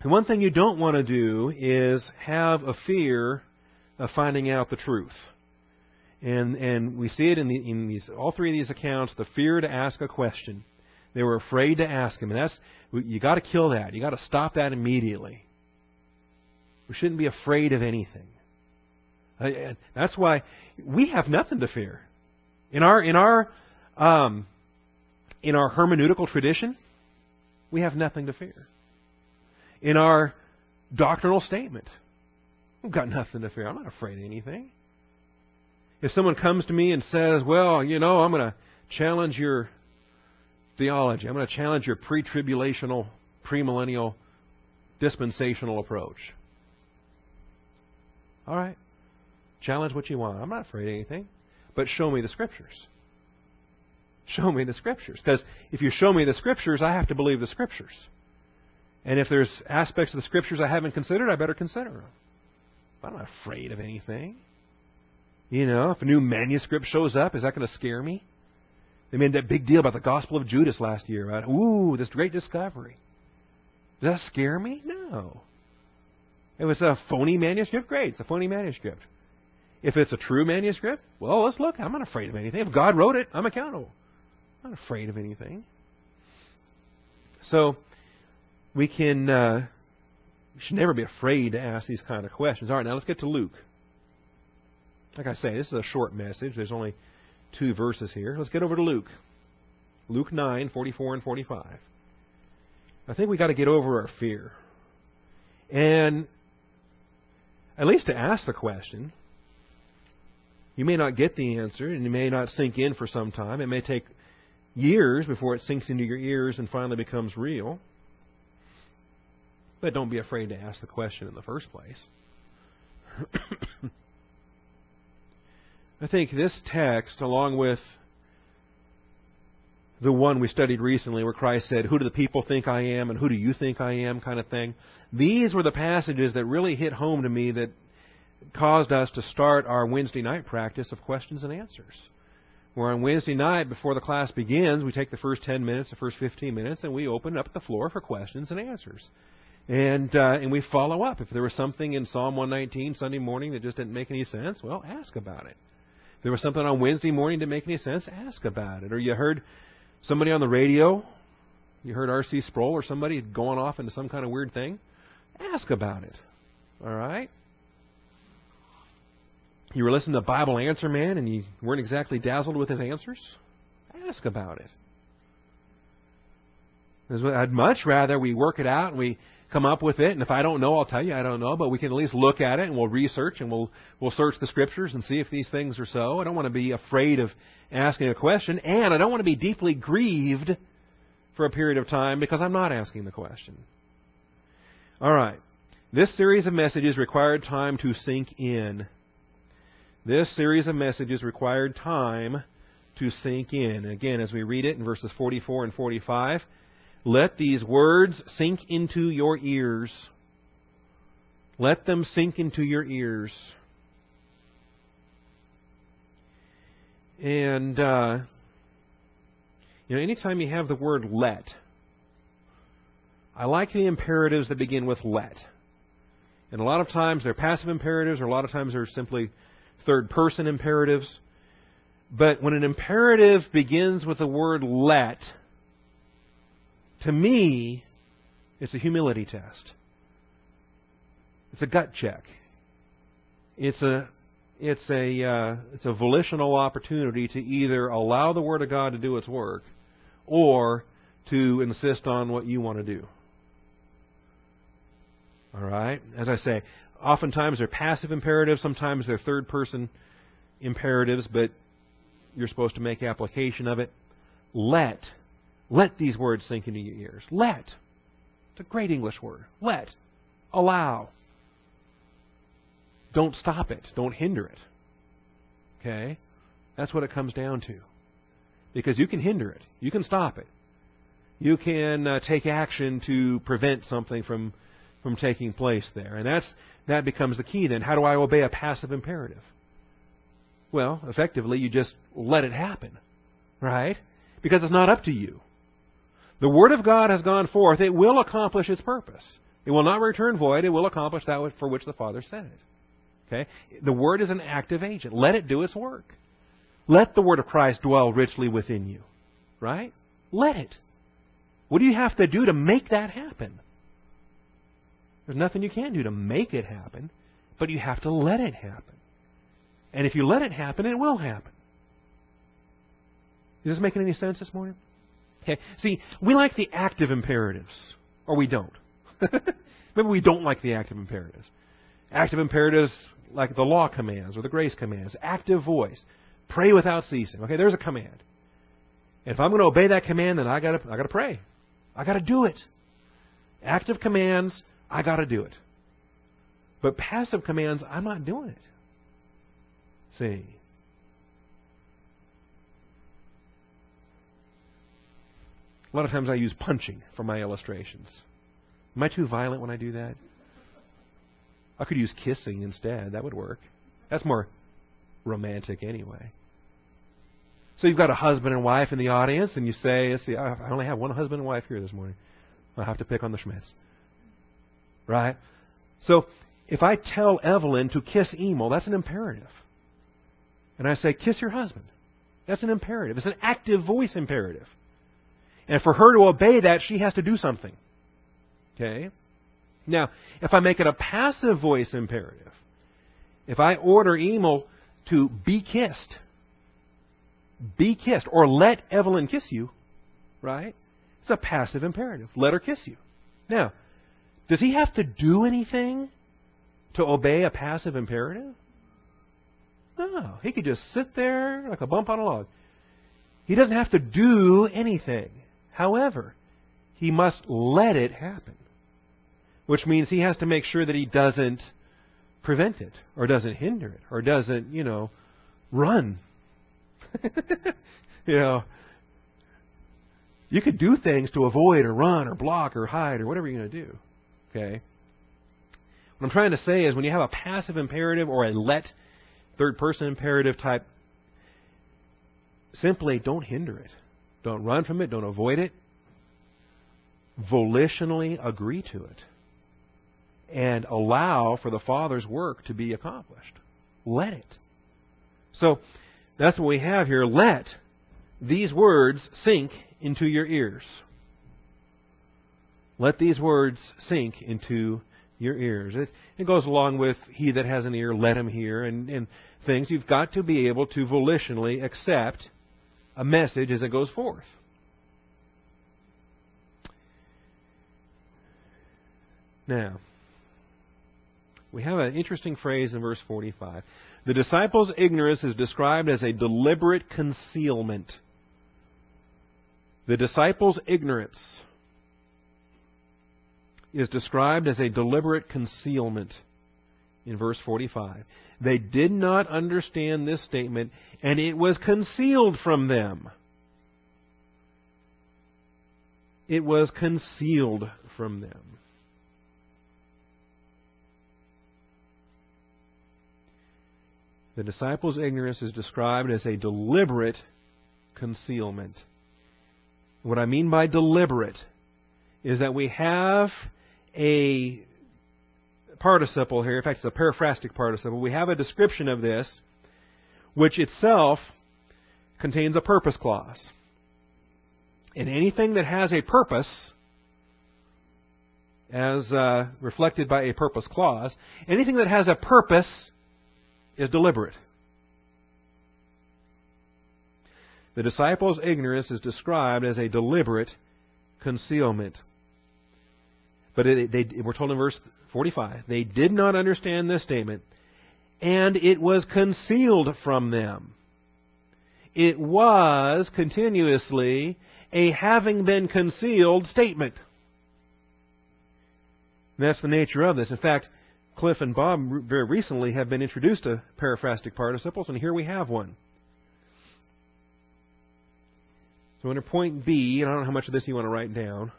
And one thing you don't want to do is have a fear of finding out the truth. And and we see it in, the, in these all three of these accounts: the fear to ask a question. They were afraid to ask him, and that's you got to kill that. You got to stop that immediately. We shouldn't be afraid of anything. That's why we have nothing to fear. In our in our um, in our hermeneutical tradition, we have nothing to fear. In our doctrinal statement, we've got nothing to fear. I'm not afraid of anything. If someone comes to me and says, well, you know, I'm going to challenge your theology, I'm going to challenge your pre tribulational, premillennial, dispensational approach. All right. Challenge what you want. I'm not afraid of anything. But show me the Scriptures. Show me the Scriptures. Because if you show me the Scriptures, I have to believe the Scriptures. And if there's aspects of the Scriptures I haven't considered, I better consider them. I'm not afraid of anything. You know, if a new manuscript shows up, is that going to scare me? They made that big deal about the Gospel of Judas last year, about, ooh, this great discovery. Does that scare me? No. If it's a phony manuscript, great, it's a phony manuscript. If it's a true manuscript, well, let's look. I'm not afraid of anything. If God wrote it, I'm accountable. I'm not afraid of anything. So, we can uh, we should never be afraid to ask these kind of questions. All right, now let's get to Luke. Like I say, this is a short message. There's only two verses here. Let's get over to Luke. Luke 9, 44 and 45. I think we got to get over our fear. And at least to ask the question. You may not get the answer, and it may not sink in for some time. It may take years before it sinks into your ears and finally becomes real. But don't be afraid to ask the question in the first place. <coughs> I think this text, along with the one we studied recently where Christ said, Who do the people think I am and who do you think I am, kind of thing. These were the passages that really hit home to me that caused us to start our Wednesday night practice of questions and answers. Where on Wednesday night, before the class begins, we take the first 10 minutes, the first 15 minutes, and we open up the floor for questions and answers. And, uh, and we follow up. If there was something in Psalm 119 Sunday morning that just didn't make any sense, well, ask about it. If there was something on Wednesday morning that didn't make any sense, ask about it. Or you heard somebody on the radio, you heard R.C. Sproul or somebody going off into some kind of weird thing, ask about it. All right? You were listening to Bible Answer Man and you weren't exactly dazzled with his answers? Ask about it. I'd much rather we work it out and we come up with it. And if I don't know, I'll tell you I don't know. But we can at least look at it and we'll research and we'll we'll search the scriptures and see if these things are so. I don't want to be afraid of asking a question, and I don't want to be deeply grieved for a period of time because I'm not asking the question. All right. This series of messages required time to sink in. This series of messages required time to sink in. Again, as we read it in verses 44 and 45, let these words sink into your ears. Let them sink into your ears. And, uh, you know, anytime you have the word let, I like the imperatives that begin with let. And a lot of times they're passive imperatives, or a lot of times they're simply third person imperatives. But when an imperative begins with the word let, to me, it's a humility test. It's a gut check. It's a it's a uh, it's a volitional opportunity to either allow the Word of God to do its work, or to insist on what you want to do. All right? As I say, oftentimes they're passive imperatives, sometimes they're third person imperatives, but you're supposed to make application of it. Let. Let these words sink into your ears. Let. It's a great English word. Let. Allow. Don't stop it. Don't hinder it. Okay? That's what it comes down to. Because you can hinder it. You can stop it. You can uh, take action to prevent something from from taking place there. And that's that becomes the key then. How do I obey a passive imperative? Well, effectively you just let it happen. Right? Because it's not up to you. The Word of God has gone forth. It will accomplish its purpose. It will not return void. It will accomplish that for which the Father sent it. Okay? The Word is an active agent. Let it do its work. Let the Word of Christ dwell richly within you. Right? Let it. What do you have to do to make that happen? There's nothing you can do to make it happen, but you have to let it happen. And if you let it happen, it will happen. Is this making any sense this morning? Okay. See, we like the active imperatives, or we don't. <laughs> Maybe we don't like the active imperatives. Active imperatives like the law commands or the grace commands. Active voice. Pray without ceasing. Okay, there's a command. And if I'm going to obey that command, then I got to I got to pray. I got to do it. Active commands I got to do it. But passive commands, I'm not doing it. See? A lot of times I use punching for my illustrations. Am I too violent when I do that? I could use kissing instead. That would work. That's more romantic anyway. So you've got a husband and wife in the audience, and you say, "See, I only have one husband and wife here this morning. I have to pick on the Schmidts." Right? So if I tell Evelyn to kiss Emil, that's an imperative. And I say, kiss your husband. That's an imperative. It's an active voice imperative. And for her to obey that, she has to do something. Okay? Now, if I make it a passive voice imperative, if I order Emil to be kissed, be kissed, or let Evelyn kiss you, right? It's a passive imperative. Let her kiss you. Now, does he have to do anything to obey a passive imperative? No. He could just sit there like a bump on a log. He doesn't have to do anything. However, he must let it happen. Which means he has to make sure that he doesn't prevent it, or doesn't hinder it, or doesn't, you know, run. <laughs> you know, you could do things to avoid or run or block or hide or whatever you're going to do. Okay? What I'm trying to say is when you have a passive imperative or a let third person imperative type, simply don't hinder it. Don't run from it. Don't avoid it. Volitionally agree to it. And allow for the Father's work to be accomplished. Let it. So, that's what we have here. Let these words sink into your ears. Let these words sink into your ears. It, it, goes along with he that has an ear, let him hear, and, and things. You've got to be able to volitionally accept a message as it goes forth. Now, we have an interesting phrase in verse 45. The disciples' ignorance is described as a deliberate concealment. The disciples' ignorance is described as a deliberate concealment in verse 45. They did not understand this statement, and it was concealed from them. It was concealed from them. The disciples' ignorance is described as a deliberate concealment. What I mean by deliberate is that we have a participle here. In fact, it's a periphrastic participle. We have a description of this, which itself contains a purpose clause. And anything that has a purpose, as uh, reflected by a purpose clause, anything that has a purpose is deliberate. The disciples' ignorance is described as a deliberate concealment. But it, they, we're told in verse 45, they did not understand this statement, and it was concealed from them. It was continuously a having been concealed statement. That's the nature of this. In fact, Cliff and Bob very recently have been introduced to periphrastic participles, and here we have one. So under point B, and I don't know how much of this you want to write down.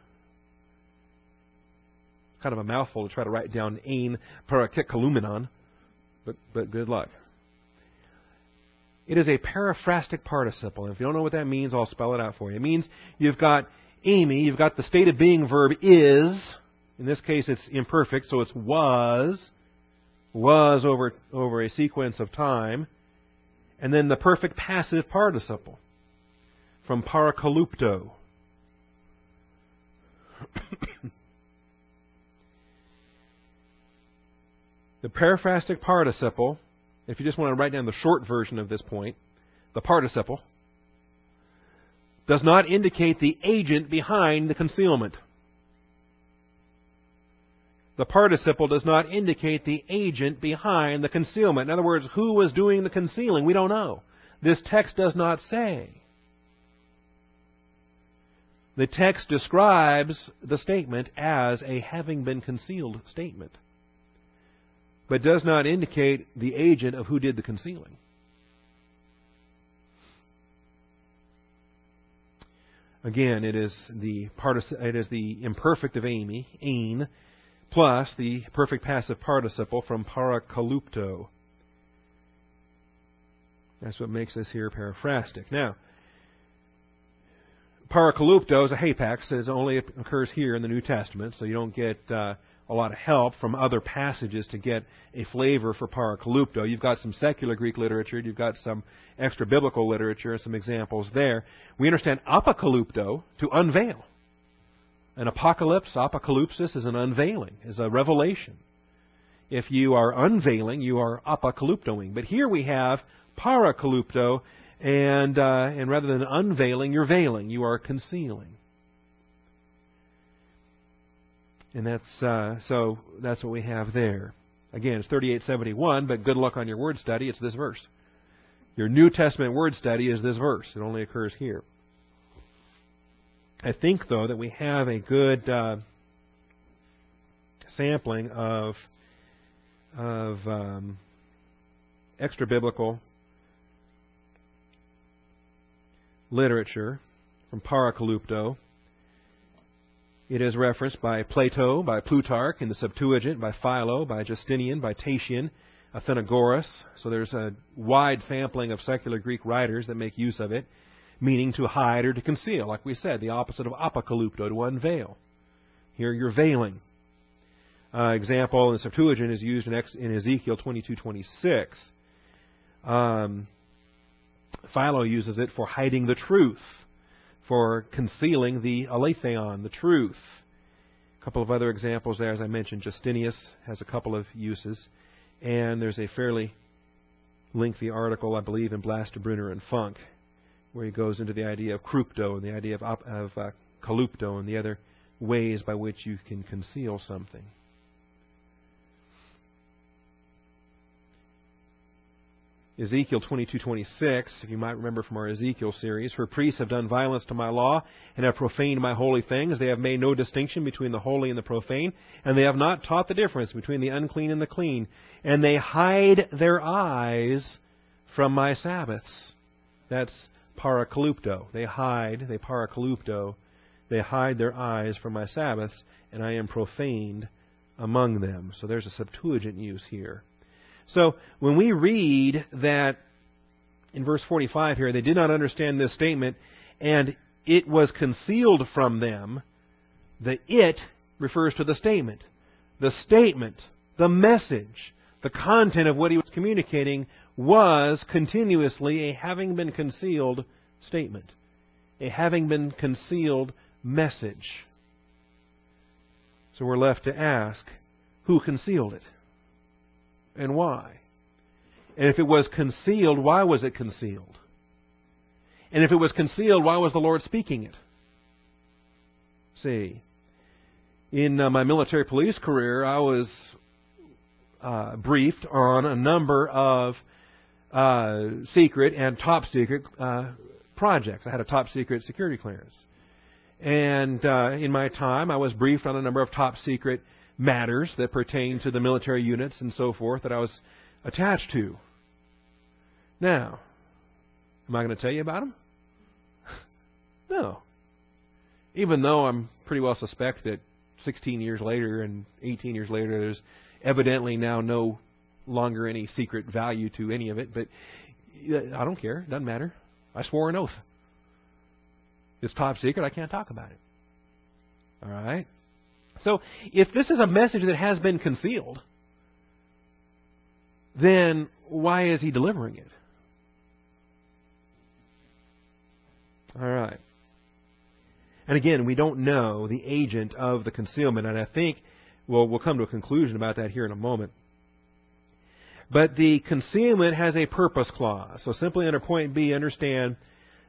Kind of a mouthful to try to write down ein parakekalumenon, but but good luck. It is a periphrastic participle. And if you don't know what that means, I'll spell it out for you. It means you've got eimi, you've got the state of being verb is. In this case, it's imperfect, so it's was. Was over, over a sequence of time. And then the perfect passive participle from parakalupto. <coughs> <coughs> the periphrastic participle, if you just want to write down the short version of this point, the participle, does not indicate the agent behind the concealment. The participle does not indicate the agent behind the concealment. In other words, who was doing the concealing? We don't know. This text does not say. The text describes the statement as a having been concealed statement, but does not indicate the agent of who did the concealing. Again, it is the it is the imperfect of eimi, ein, plus the perfect passive participle from parakalupto. That's what makes this here periphrastic. Now, Parakalupto is a hapax. It only occurs here in the New Testament, so you don't get uh, a lot of help from other passages to get a flavor for parakalupto. You've got some secular Greek literature, you've got some extra biblical literature, some examples there. We understand apokalupto to unveil. An apocalypse, apocalypsis, is an unveiling, is a revelation. If you are unveiling, you are apokaluptoing. But here we have parakalupto and uh, and rather than unveiling, you're veiling. You are concealing. And that's uh, so that's what we have there. Again, it's 3871, but good luck on your word study. It's this verse. Your New Testament word study is this verse. It only occurs here. I think, though, that we have a good uh, sampling of of um, extra biblical literature from Parakalupto. It is referenced by Plato, by Plutarch in the Septuagint, by Philo, by Justinian, by Tatian, Athenagoras. So there's a wide sampling of secular Greek writers that make use of it, meaning to hide or to conceal. Like we said, the opposite of apokalupto, to unveil. Here you're veiling. Uh, example in the Septuagint is used in, in Ezekiel 22:26. Um, Philo uses it for hiding the truth, for concealing the aletheon, the truth. A couple of other examples there, as I mentioned, Justinius has a couple of uses, and there's a fairly lengthy article, I believe, in Blass-Debrunner and Funk, where he goes into the idea of crypto and the idea of, of uh, and the other ways by which you can conceal something. Ezekiel 22:26, if you might remember from our Ezekiel series, her priests have done violence to my law and have profaned my holy things. They have made no distinction between the holy and the profane, and they have not taught the difference between the unclean and the clean, and they hide their eyes from my Sabbaths. That's parakalupto. They hide, they parakalupto, they hide their eyes from my Sabbaths, and I am profaned among them. So there's a Septuagint use here. So when we read that in verse 45 here, they did not understand this statement, and it was concealed from them, the it refers to the statement. The statement, the message, the content of what he was communicating was continuously a having been concealed statement, a having been concealed message. So we're left to ask who concealed it? And why? And if it was concealed, why was it concealed? And if it was concealed, why was the Lord speaking it? See, In uh, my military police career, I was uh, briefed on a number of uh, secret and top secret uh, projects. I had a top secret security clearance. And uh, in my time, I was briefed on a number of top secret matters that pertain to the military units and so forth that I was attached to. Now, am I going to tell you about them? <laughs> no. Even though I'm pretty well suspect that 16 years later and 18 years later, there's evidently now no longer any secret value to any of it, but uh, I don't care. It doesn't matter. I swore an oath. It's top secret. I can't talk about it. All right? So, if this is a message that has been concealed, then why is he delivering it? All right. And again, we don't know the agent of the concealment, and I think well, we'll come to a conclusion about that here in a moment. But the concealment has a purpose clause. So simply under point B, understand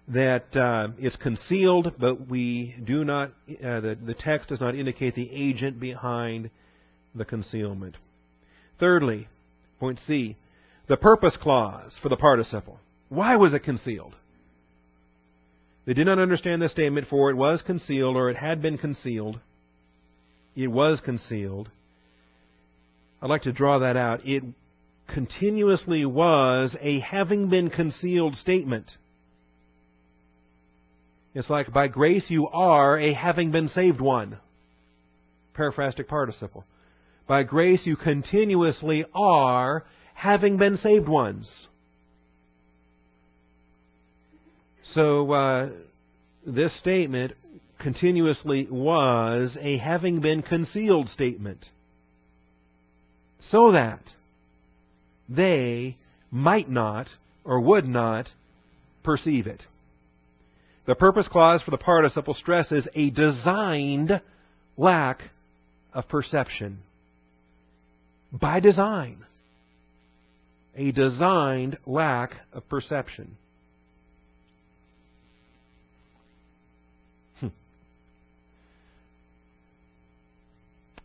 that uh, it's concealed, but we do not. Uh, the, the text does not indicate the agent behind the concealment. Thirdly, point C, the purpose clause for the participle. Why was it concealed? They did not understand the statement, for it was concealed, or it had been concealed. It was concealed. I'd like to draw that out. It continuously was a having been concealed statement. It's like, by grace you are a having been saved one. Periphrastic participle. By grace you continuously are having been saved ones. So, uh, this statement continuously was a having been concealed statement. So that they might not or would not perceive it. The purpose clause for the participle stresses a designed lack of perception. By design. A designed lack of perception. Hmm.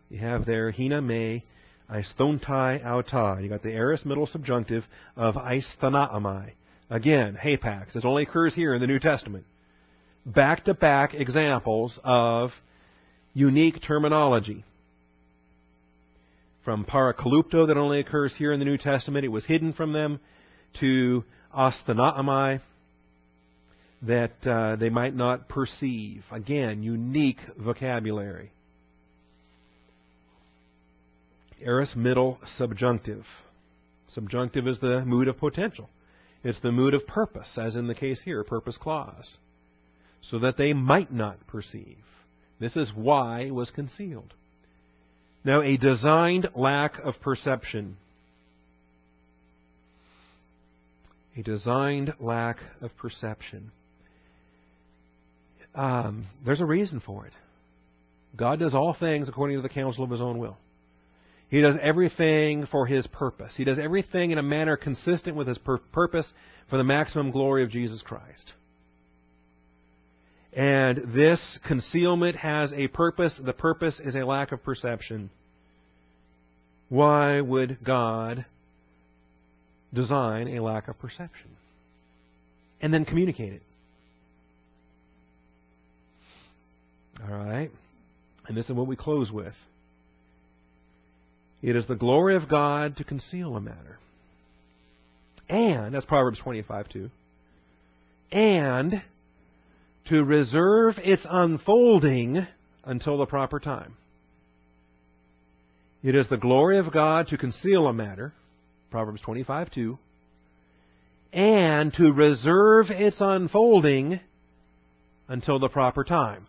You have there hina me aisthontai auta. You got the aorist middle subjunctive of aisthanomai. Again, hapax. It only occurs here in the New Testament. Back to back examples of unique terminology. From parakalupto that only occurs here in the New Testament, it was hidden from them, to aisthanomai that uh, they might not perceive. Again, unique vocabulary. Aorist middle subjunctive. Subjunctive is the mood of potential. It's the mood of purpose, as in the case here, purpose clause. So that they might not perceive. This is why it was concealed. Now, a designed lack of perception. A designed lack of perception. Um, there's a reason for it. God does all things according to the counsel of his own will. He does everything for his purpose. He does everything in a manner consistent with his pur- purpose for the maximum glory of Jesus Christ. And this concealment has a purpose. The purpose is a lack of perception. Why would God design a lack of perception? And then communicate it. All right? And this is what we close with. It is the glory of God to conceal a matter. And, that's Proverbs 25 2. And to reserve its unfolding until the proper time. It is the glory of God to conceal a matter, Proverbs 25 2, and to reserve its unfolding until the proper time.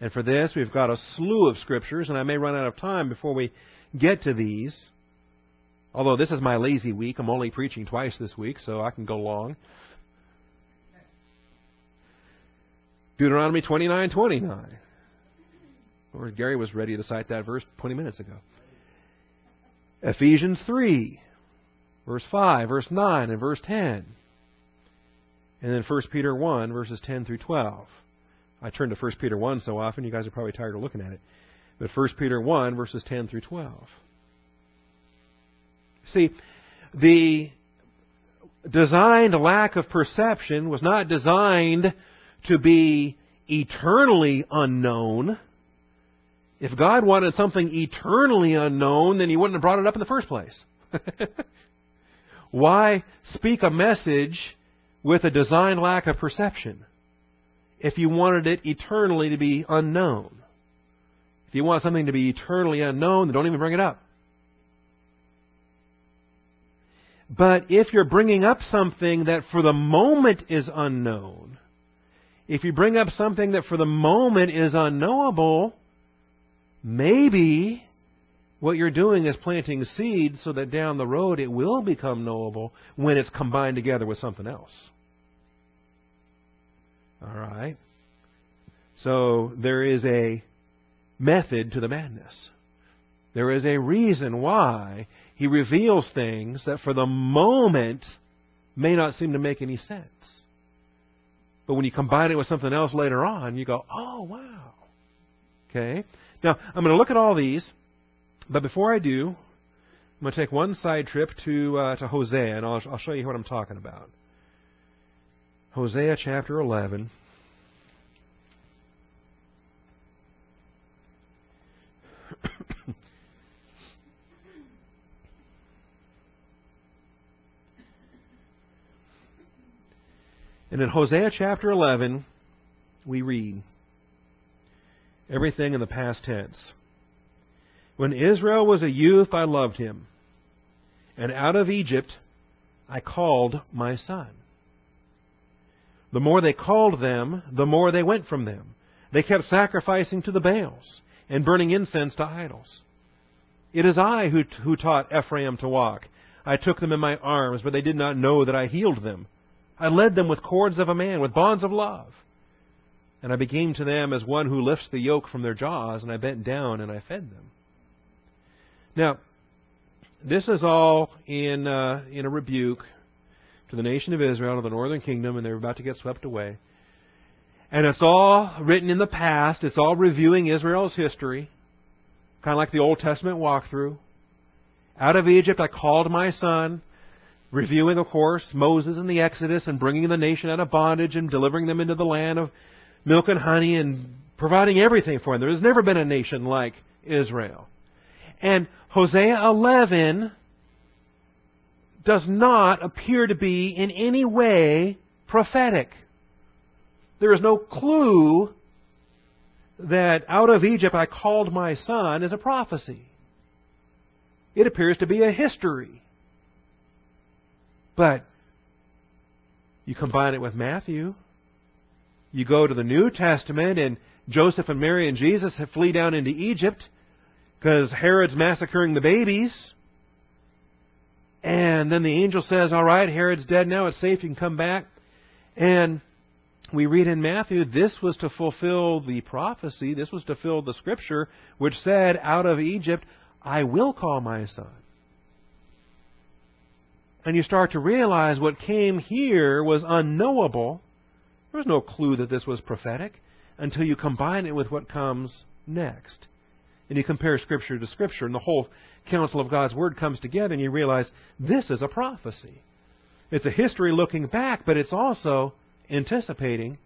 And for this, we've got a slew of scriptures, and I may run out of time before we get to these. Although this is my lazy week, I'm only preaching twice this week, so I can go long. Deuteronomy 29:29. Or Gary was ready to cite that verse 20 minutes ago. Ephesians 3, verse 5, verse 9, and verse 10. And then 1 Peter 1, verses 10 through 12. I turn to 1 Peter 1 so often, you guys are probably tired of looking at it. But 1 Peter 1, verses 10 through 12. See, the designed lack of perception was not designed to be eternally unknown. If God wanted something eternally unknown, then He wouldn't have brought it up in the first place. <laughs> Why speak a message with a designed lack of perception if you wanted it eternally to be unknown? If you want something to be eternally unknown, then don't even bring it up. But if you're bringing up something that for the moment is unknown, if you bring up something that for the moment is unknowable, maybe what you're doing is planting seeds so that down the road it will become knowable when it's combined together with something else. All right? So there is a method to the madness. There is a reason why he reveals things that for the moment may not seem to make any sense. But when you combine it with something else later on, you go, oh, wow. Okay? Now, I'm going to look at all these, but before I do, I'm going to take one side trip to, uh, to Hosea, and I'll, I'll show you what I'm talking about. Hosea chapter 11. <clears throat> And in Hosea chapter 11, we read everything in the past tense. When Israel was a youth, I loved him, and out of Egypt I called my son. The more they called them, the more they went from them. They kept sacrificing to the Baals and burning incense to idols. It is I who, who taught Ephraim to walk. I took them in my arms, but they did not know that I healed them. I led them with cords of a man, with bonds of love. And I became to them as one who lifts the yoke from their jaws, and I bent down and I fed them. Now, this is all in uh, in a rebuke to the nation of Israel, to the northern kingdom, and they're about to get swept away. And it's all written in the past. It's all reviewing Israel's history, kind of like the Old Testament walkthrough. Out of Egypt I called my son reviewing, of course, Moses and the Exodus and bringing the nation out of bondage and delivering them into the land of milk and honey and providing everything for them. There has never been a nation like Israel. And Hosea 11 does not appear to be in any way prophetic. There is no clue that out of Egypt I called my son as a prophecy. It appears to be a history. But you combine it with Matthew. You go to the New Testament, and Joseph and Mary and Jesus flee down into Egypt because Herod's massacring the babies. And then the angel says, All right, Herod's dead now, it's safe, you can come back. And we read in Matthew, this was to fulfill the prophecy, this was to fill the scripture, which said, Out of Egypt I will call my son and you start to realize what came here was unknowable, there was no clue that this was prophetic until you combine it with what comes next. And you compare Scripture to Scripture, and the whole counsel of God's Word comes together, and you realize this is a prophecy. It's a history looking back, but it's also anticipating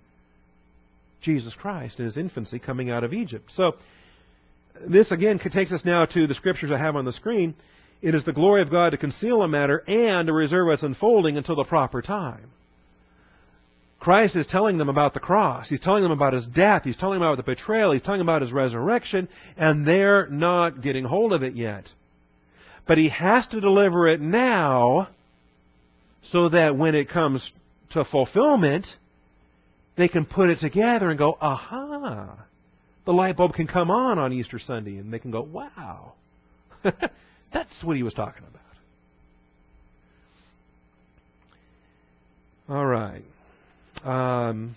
Jesus Christ in his infancy coming out of Egypt. So, this again takes us now to the scriptures I have on the screen. It is the glory of God to conceal a matter and to reserve its unfolding until the proper time. Christ is telling them about the cross. He's telling them about his death. He's telling them about the betrayal. He's telling them about his resurrection, and they're not getting hold of it yet. But he has to deliver it now so that when it comes to fulfillment, they can put it together and go, aha, the light bulb can come on on Easter Sunday, and they can go, wow. <laughs> That's what he was talking about. All right. Um,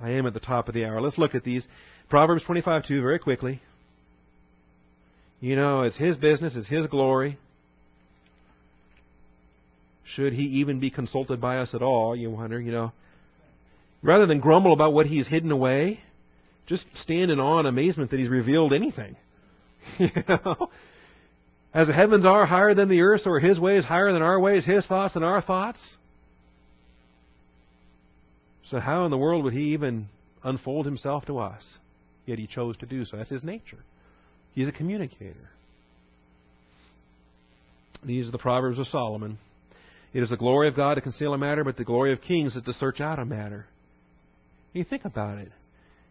I am at the top of the hour. Let's look at these. Proverbs 25 2 very quickly. You know, it's his business, it's his glory. Should he even be consulted by us at all? You wonder, you know. Rather than grumble about what he's hidden away, just stand in awe and amazement that he's revealed anything. <laughs> you know? As the heavens are higher than the earth, are his ways higher than our ways, his thoughts than our thoughts. So how in the world would he even unfold himself to us? Yet he chose to do so. That's his nature. He's a communicator. These are the Proverbs of Solomon. It is the glory of God to conceal a matter, but the glory of kings is to search out a matter. You think about it.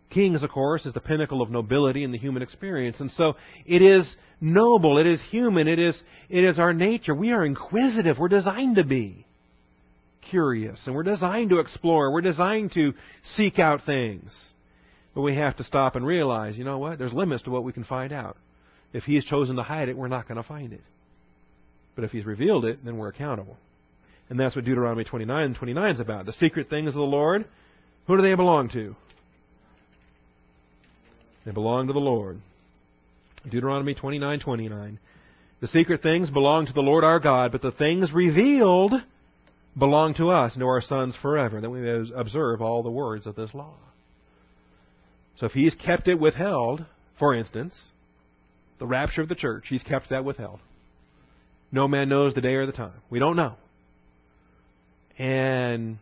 Kings, of course, is the pinnacle of nobility in the human experience. And so it is noble, it is human, it is, it is our nature. We are inquisitive. We're designed to be curious, and we're designed to explore. We're designed to seek out things. But we have to stop and realize, you know what? There's limits to what we can find out. If He's chosen to hide it, we're not going to find it. But if He's revealed it, then we're accountable. And that's what Deuteronomy 29 and 29 is about. The secret things of the Lord, who do they belong to? They belong to the Lord. Deuteronomy 29:29. The secret things belong to the Lord our God, but the things revealed belong to us and to our sons forever, that we may observe all the words of this law. So if he's kept it withheld, for instance, the rapture of the church, he's kept that withheld. No man knows the day or the time. We don't know. And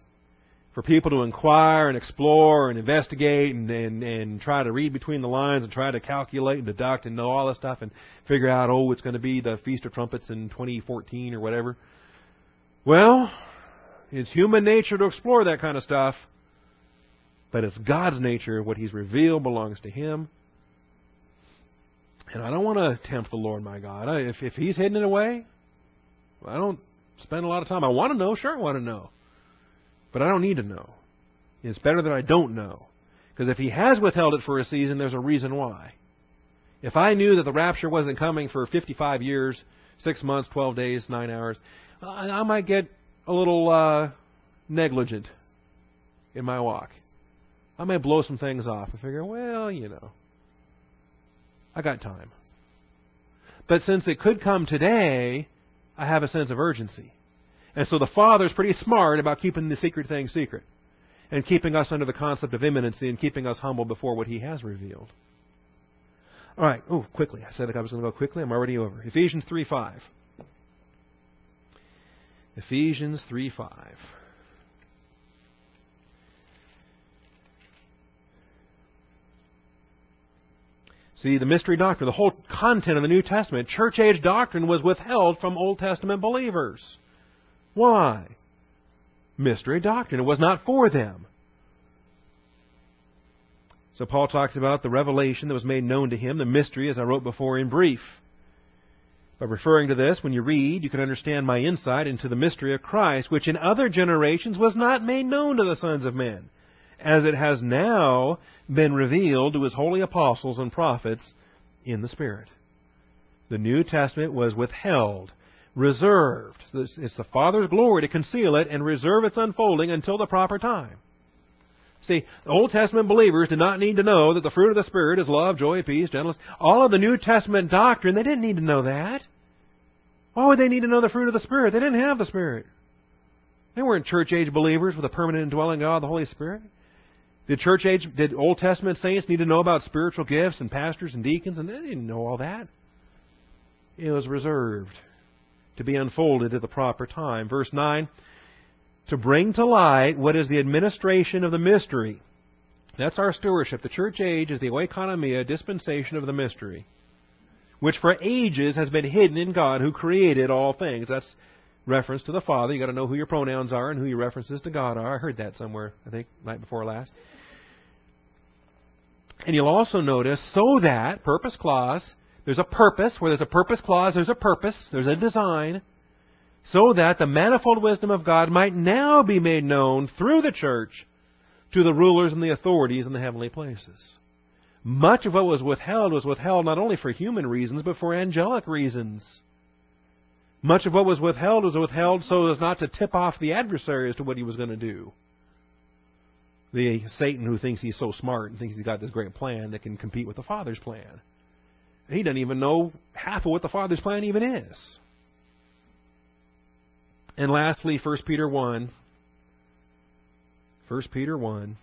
for people to inquire and explore and investigate and, and, and try to read between the lines and try to calculate and deduct and know all this stuff and figure out, oh, it's going to be the Feast of Trumpets in 2014 or whatever. Well, it's human nature to explore that kind of stuff, but it's God's nature. What He's revealed belongs to Him. And I don't want to tempt the Lord my God. If, if He's hidden it away, I don't spend a lot of time. I want to know, sure, I want to know. But I don't need to know. It's better that I don't know. Because if he has withheld it for a season, there's a reason why. If I knew that the rapture wasn't coming for 55 years, 6 months, 12 days, 9 hours, I, might get a little uh, negligent in my walk. I may blow some things off and figure, well, you know, I got time. But since it could come today, I have a sense of urgency. And so the Father is pretty smart about keeping the secret thing secret and keeping us under the concept of imminency and keeping us humble before what He has revealed. All right. Oh, quickly. I said I was going to go quickly. I'm already over. Ephesians 3 5. Ephesians 3 5. See, the mystery doctrine, the whole content of the New Testament, church age doctrine was withheld from Old Testament believers. Why? Mystery doctrine. It was not for them. So Paul talks about the revelation that was made known to him, the mystery, as I wrote before in brief. By referring to this, when you read, you can understand my insight into the mystery of Christ, which in other generations was not made known to the sons of men, as it has now been revealed to his holy apostles and prophets in the Spirit. The New Testament was withheld reserved. It's the Father's glory to conceal it and reserve its unfolding until the proper time. See, the Old Testament believers did not need to know that the fruit of the Spirit is love, joy, peace, gentleness. All of the New Testament doctrine, they didn't need to know that. Why would they need to know the fruit of the Spirit? They didn't have the Spirit. They weren't church age believers with a permanent indwelling God, the Holy Spirit. Did church age, did Old Testament saints need to know about spiritual gifts and pastors and deacons? And they didn't know all that. It was reserved to be unfolded at the proper time. Verse 9, to bring to light what is the administration of the mystery. That's our stewardship. The church age is the oikonomia dispensation of the mystery, which for ages has been hidden in God who created all things. That's reference to the Father. You've got to know who your pronouns are and who your references to God are. I heard that somewhere, I think, night before last. And you'll also notice, so that, purpose clause, there's a purpose. Where there's a purpose clause, there's a purpose. There's a design. So that the manifold wisdom of God might now be made known through the church to the rulers and the authorities in the heavenly places. Much of what was withheld was withheld not only for human reasons, but for angelic reasons. Much of what was withheld was withheld so as not to tip off the adversary as to what he was going to do. The Satan who thinks he's so smart and thinks he's got this great plan that can compete with the Father's plan. He doesn't even know half of what the Father's plan even is. And lastly, 1 Peter 1 First Peter 1.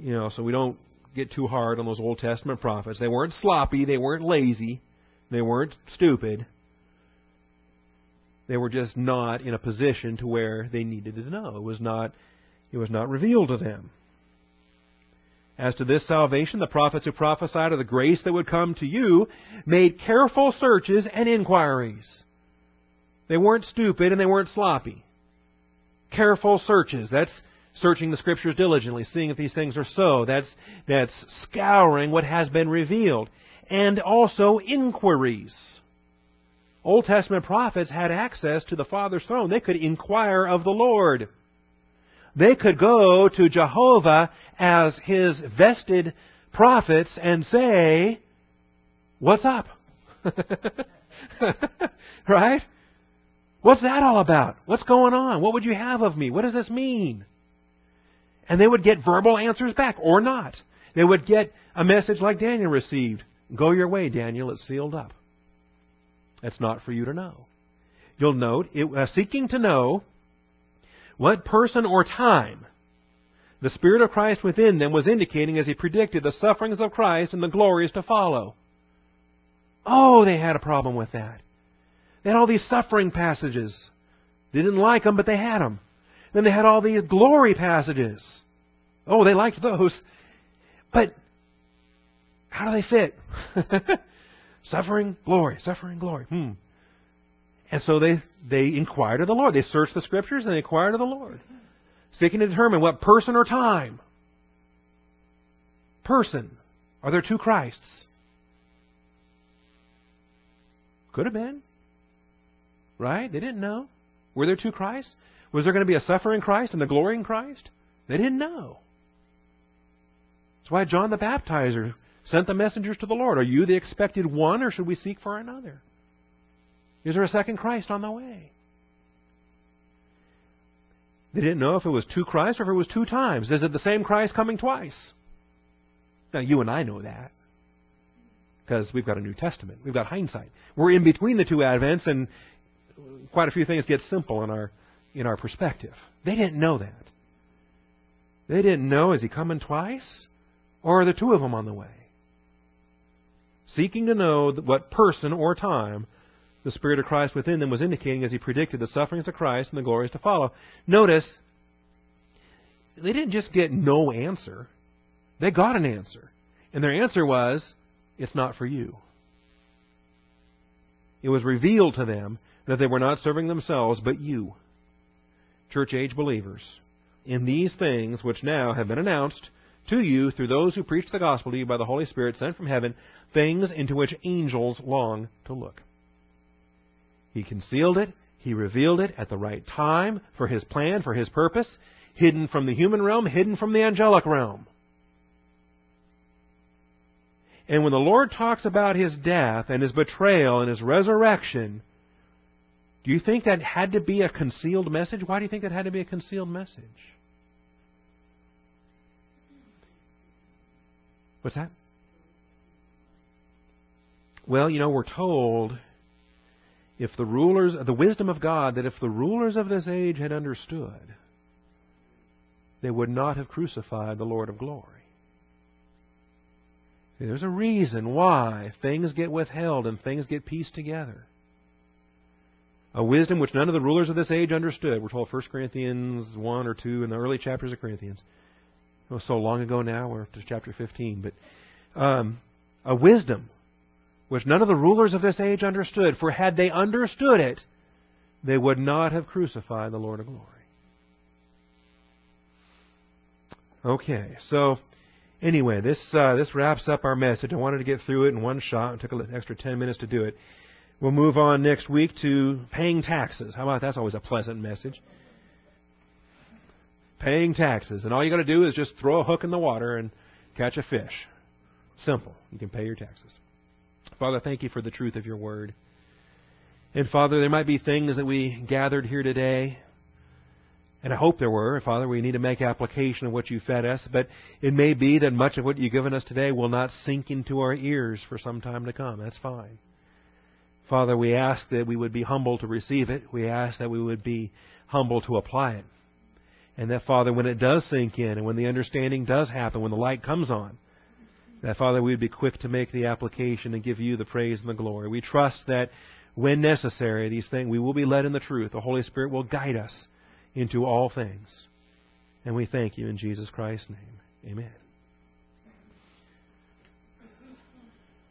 You know, so we don't get too hard on those Old Testament prophets. They weren't sloppy, they weren't lazy, they weren't stupid. They were just not in a position to where they needed to know. It was not it was not revealed to them. As to this salvation, the prophets who prophesied of the grace that would come to you made careful searches and inquiries. They weren't stupid and they weren't sloppy. Careful searches. That's searching the scriptures diligently, seeing if these things are so. That's, that's scouring what has been revealed. And also inquiries. Old Testament prophets had access to the Father's throne. They could inquire of the Lord. They could go to Jehovah as his vested prophets and say, What's up? <laughs> right? What's that all about? What's going on? What would you have of me? What does this mean? And they would get verbal answers back, or not. They would get a message like Daniel received Go your way, Daniel, it's sealed up. That's not for you to know. You'll note, it, uh, seeking to know what person or time the Spirit of Christ within them was indicating as he predicted the sufferings of Christ and the glories to follow. Oh, they had a problem with that. They had all these suffering passages. They didn't like them, but they had them. Then they had all these glory passages. Oh, they liked those. But how do they fit? <laughs> Suffering, glory, suffering, glory. Hmm. And so they, they inquired of the Lord. They searched the scriptures and they inquired of the Lord. Seeking to determine what person or time. Person. Are there two Christs? Could have been. Right? They didn't know. Were there two Christs? Was there going to be a suffering Christ and a glorying Christ? They didn't know. That's why John the Baptizer sent the messengers to the Lord. Are you the expected one, or should we seek for another? Is there a second Christ on the way? They didn't know if it was two Christs or if it was two times. Is it the same Christ coming twice? Now, you and I know that because we've got a New Testament. We've got hindsight. We're in between the two Advents, and quite a few things get simple in our in our perspective. They didn't know that. They didn't know is he coming twice, or are the two of them on the way? seeking to know what person or time the Spirit of Christ within them was indicating as he predicted the sufferings of Christ and the glories to follow. Notice, they didn't just get no answer, they got an answer. And their answer was, It's not for you. It was revealed to them that they were not serving themselves, but you, church age believers, in these things which now have been announced to you through those who preach the gospel to you by the Holy Spirit sent from heaven, things into which angels long to look. He concealed it, he revealed it at the right time for his plan, for his purpose, hidden from the human realm, hidden from the angelic realm. And when the Lord talks about his death and his betrayal and his resurrection, do you think that had to be a concealed message? Why do you think that had to be a concealed message? What's that? Well, you know, we're told if the rulers, the wisdom of God, that if the rulers of this age had understood, they would not have crucified the Lord of glory. There's a reason why things get withheld and things get pieced together. A wisdom which none of the rulers of this age understood. We're told 1 Corinthians 1 or 2 in the early chapters of Corinthians. It was so long ago now, we're up to chapter 15. But um, a wisdom which none of the rulers of this age understood, for had they understood it, they would not have crucified the Lord of glory. Okay, so anyway, this uh, this wraps up our message. I wanted to get through it in one shot. It took an extra ten minutes to do it. We'll move on next week to paying taxes. How about that's always a pleasant message paying taxes. And all you got to do is just throw a hook in the water and catch a fish. Simple. You can pay your taxes. Father, thank you for the truth of your word. And Father, there might be things that we gathered here today, and I hope there were. Father, we need to make application of what you fed us, but it may be that much of what you've given us today will not sink into our ears for some time to come. That's fine. Father, we ask that we would be humble to receive it. We ask that we would be humble to apply it. And that, Father, when it does sink in and when the understanding does happen, when the light comes on, that, Father, we would be quick to make the application and give you the praise and the glory. We trust that when necessary, these things, we will be led in the truth. The Holy Spirit will guide us into all things. And we thank you in Jesus Christ's name. Amen.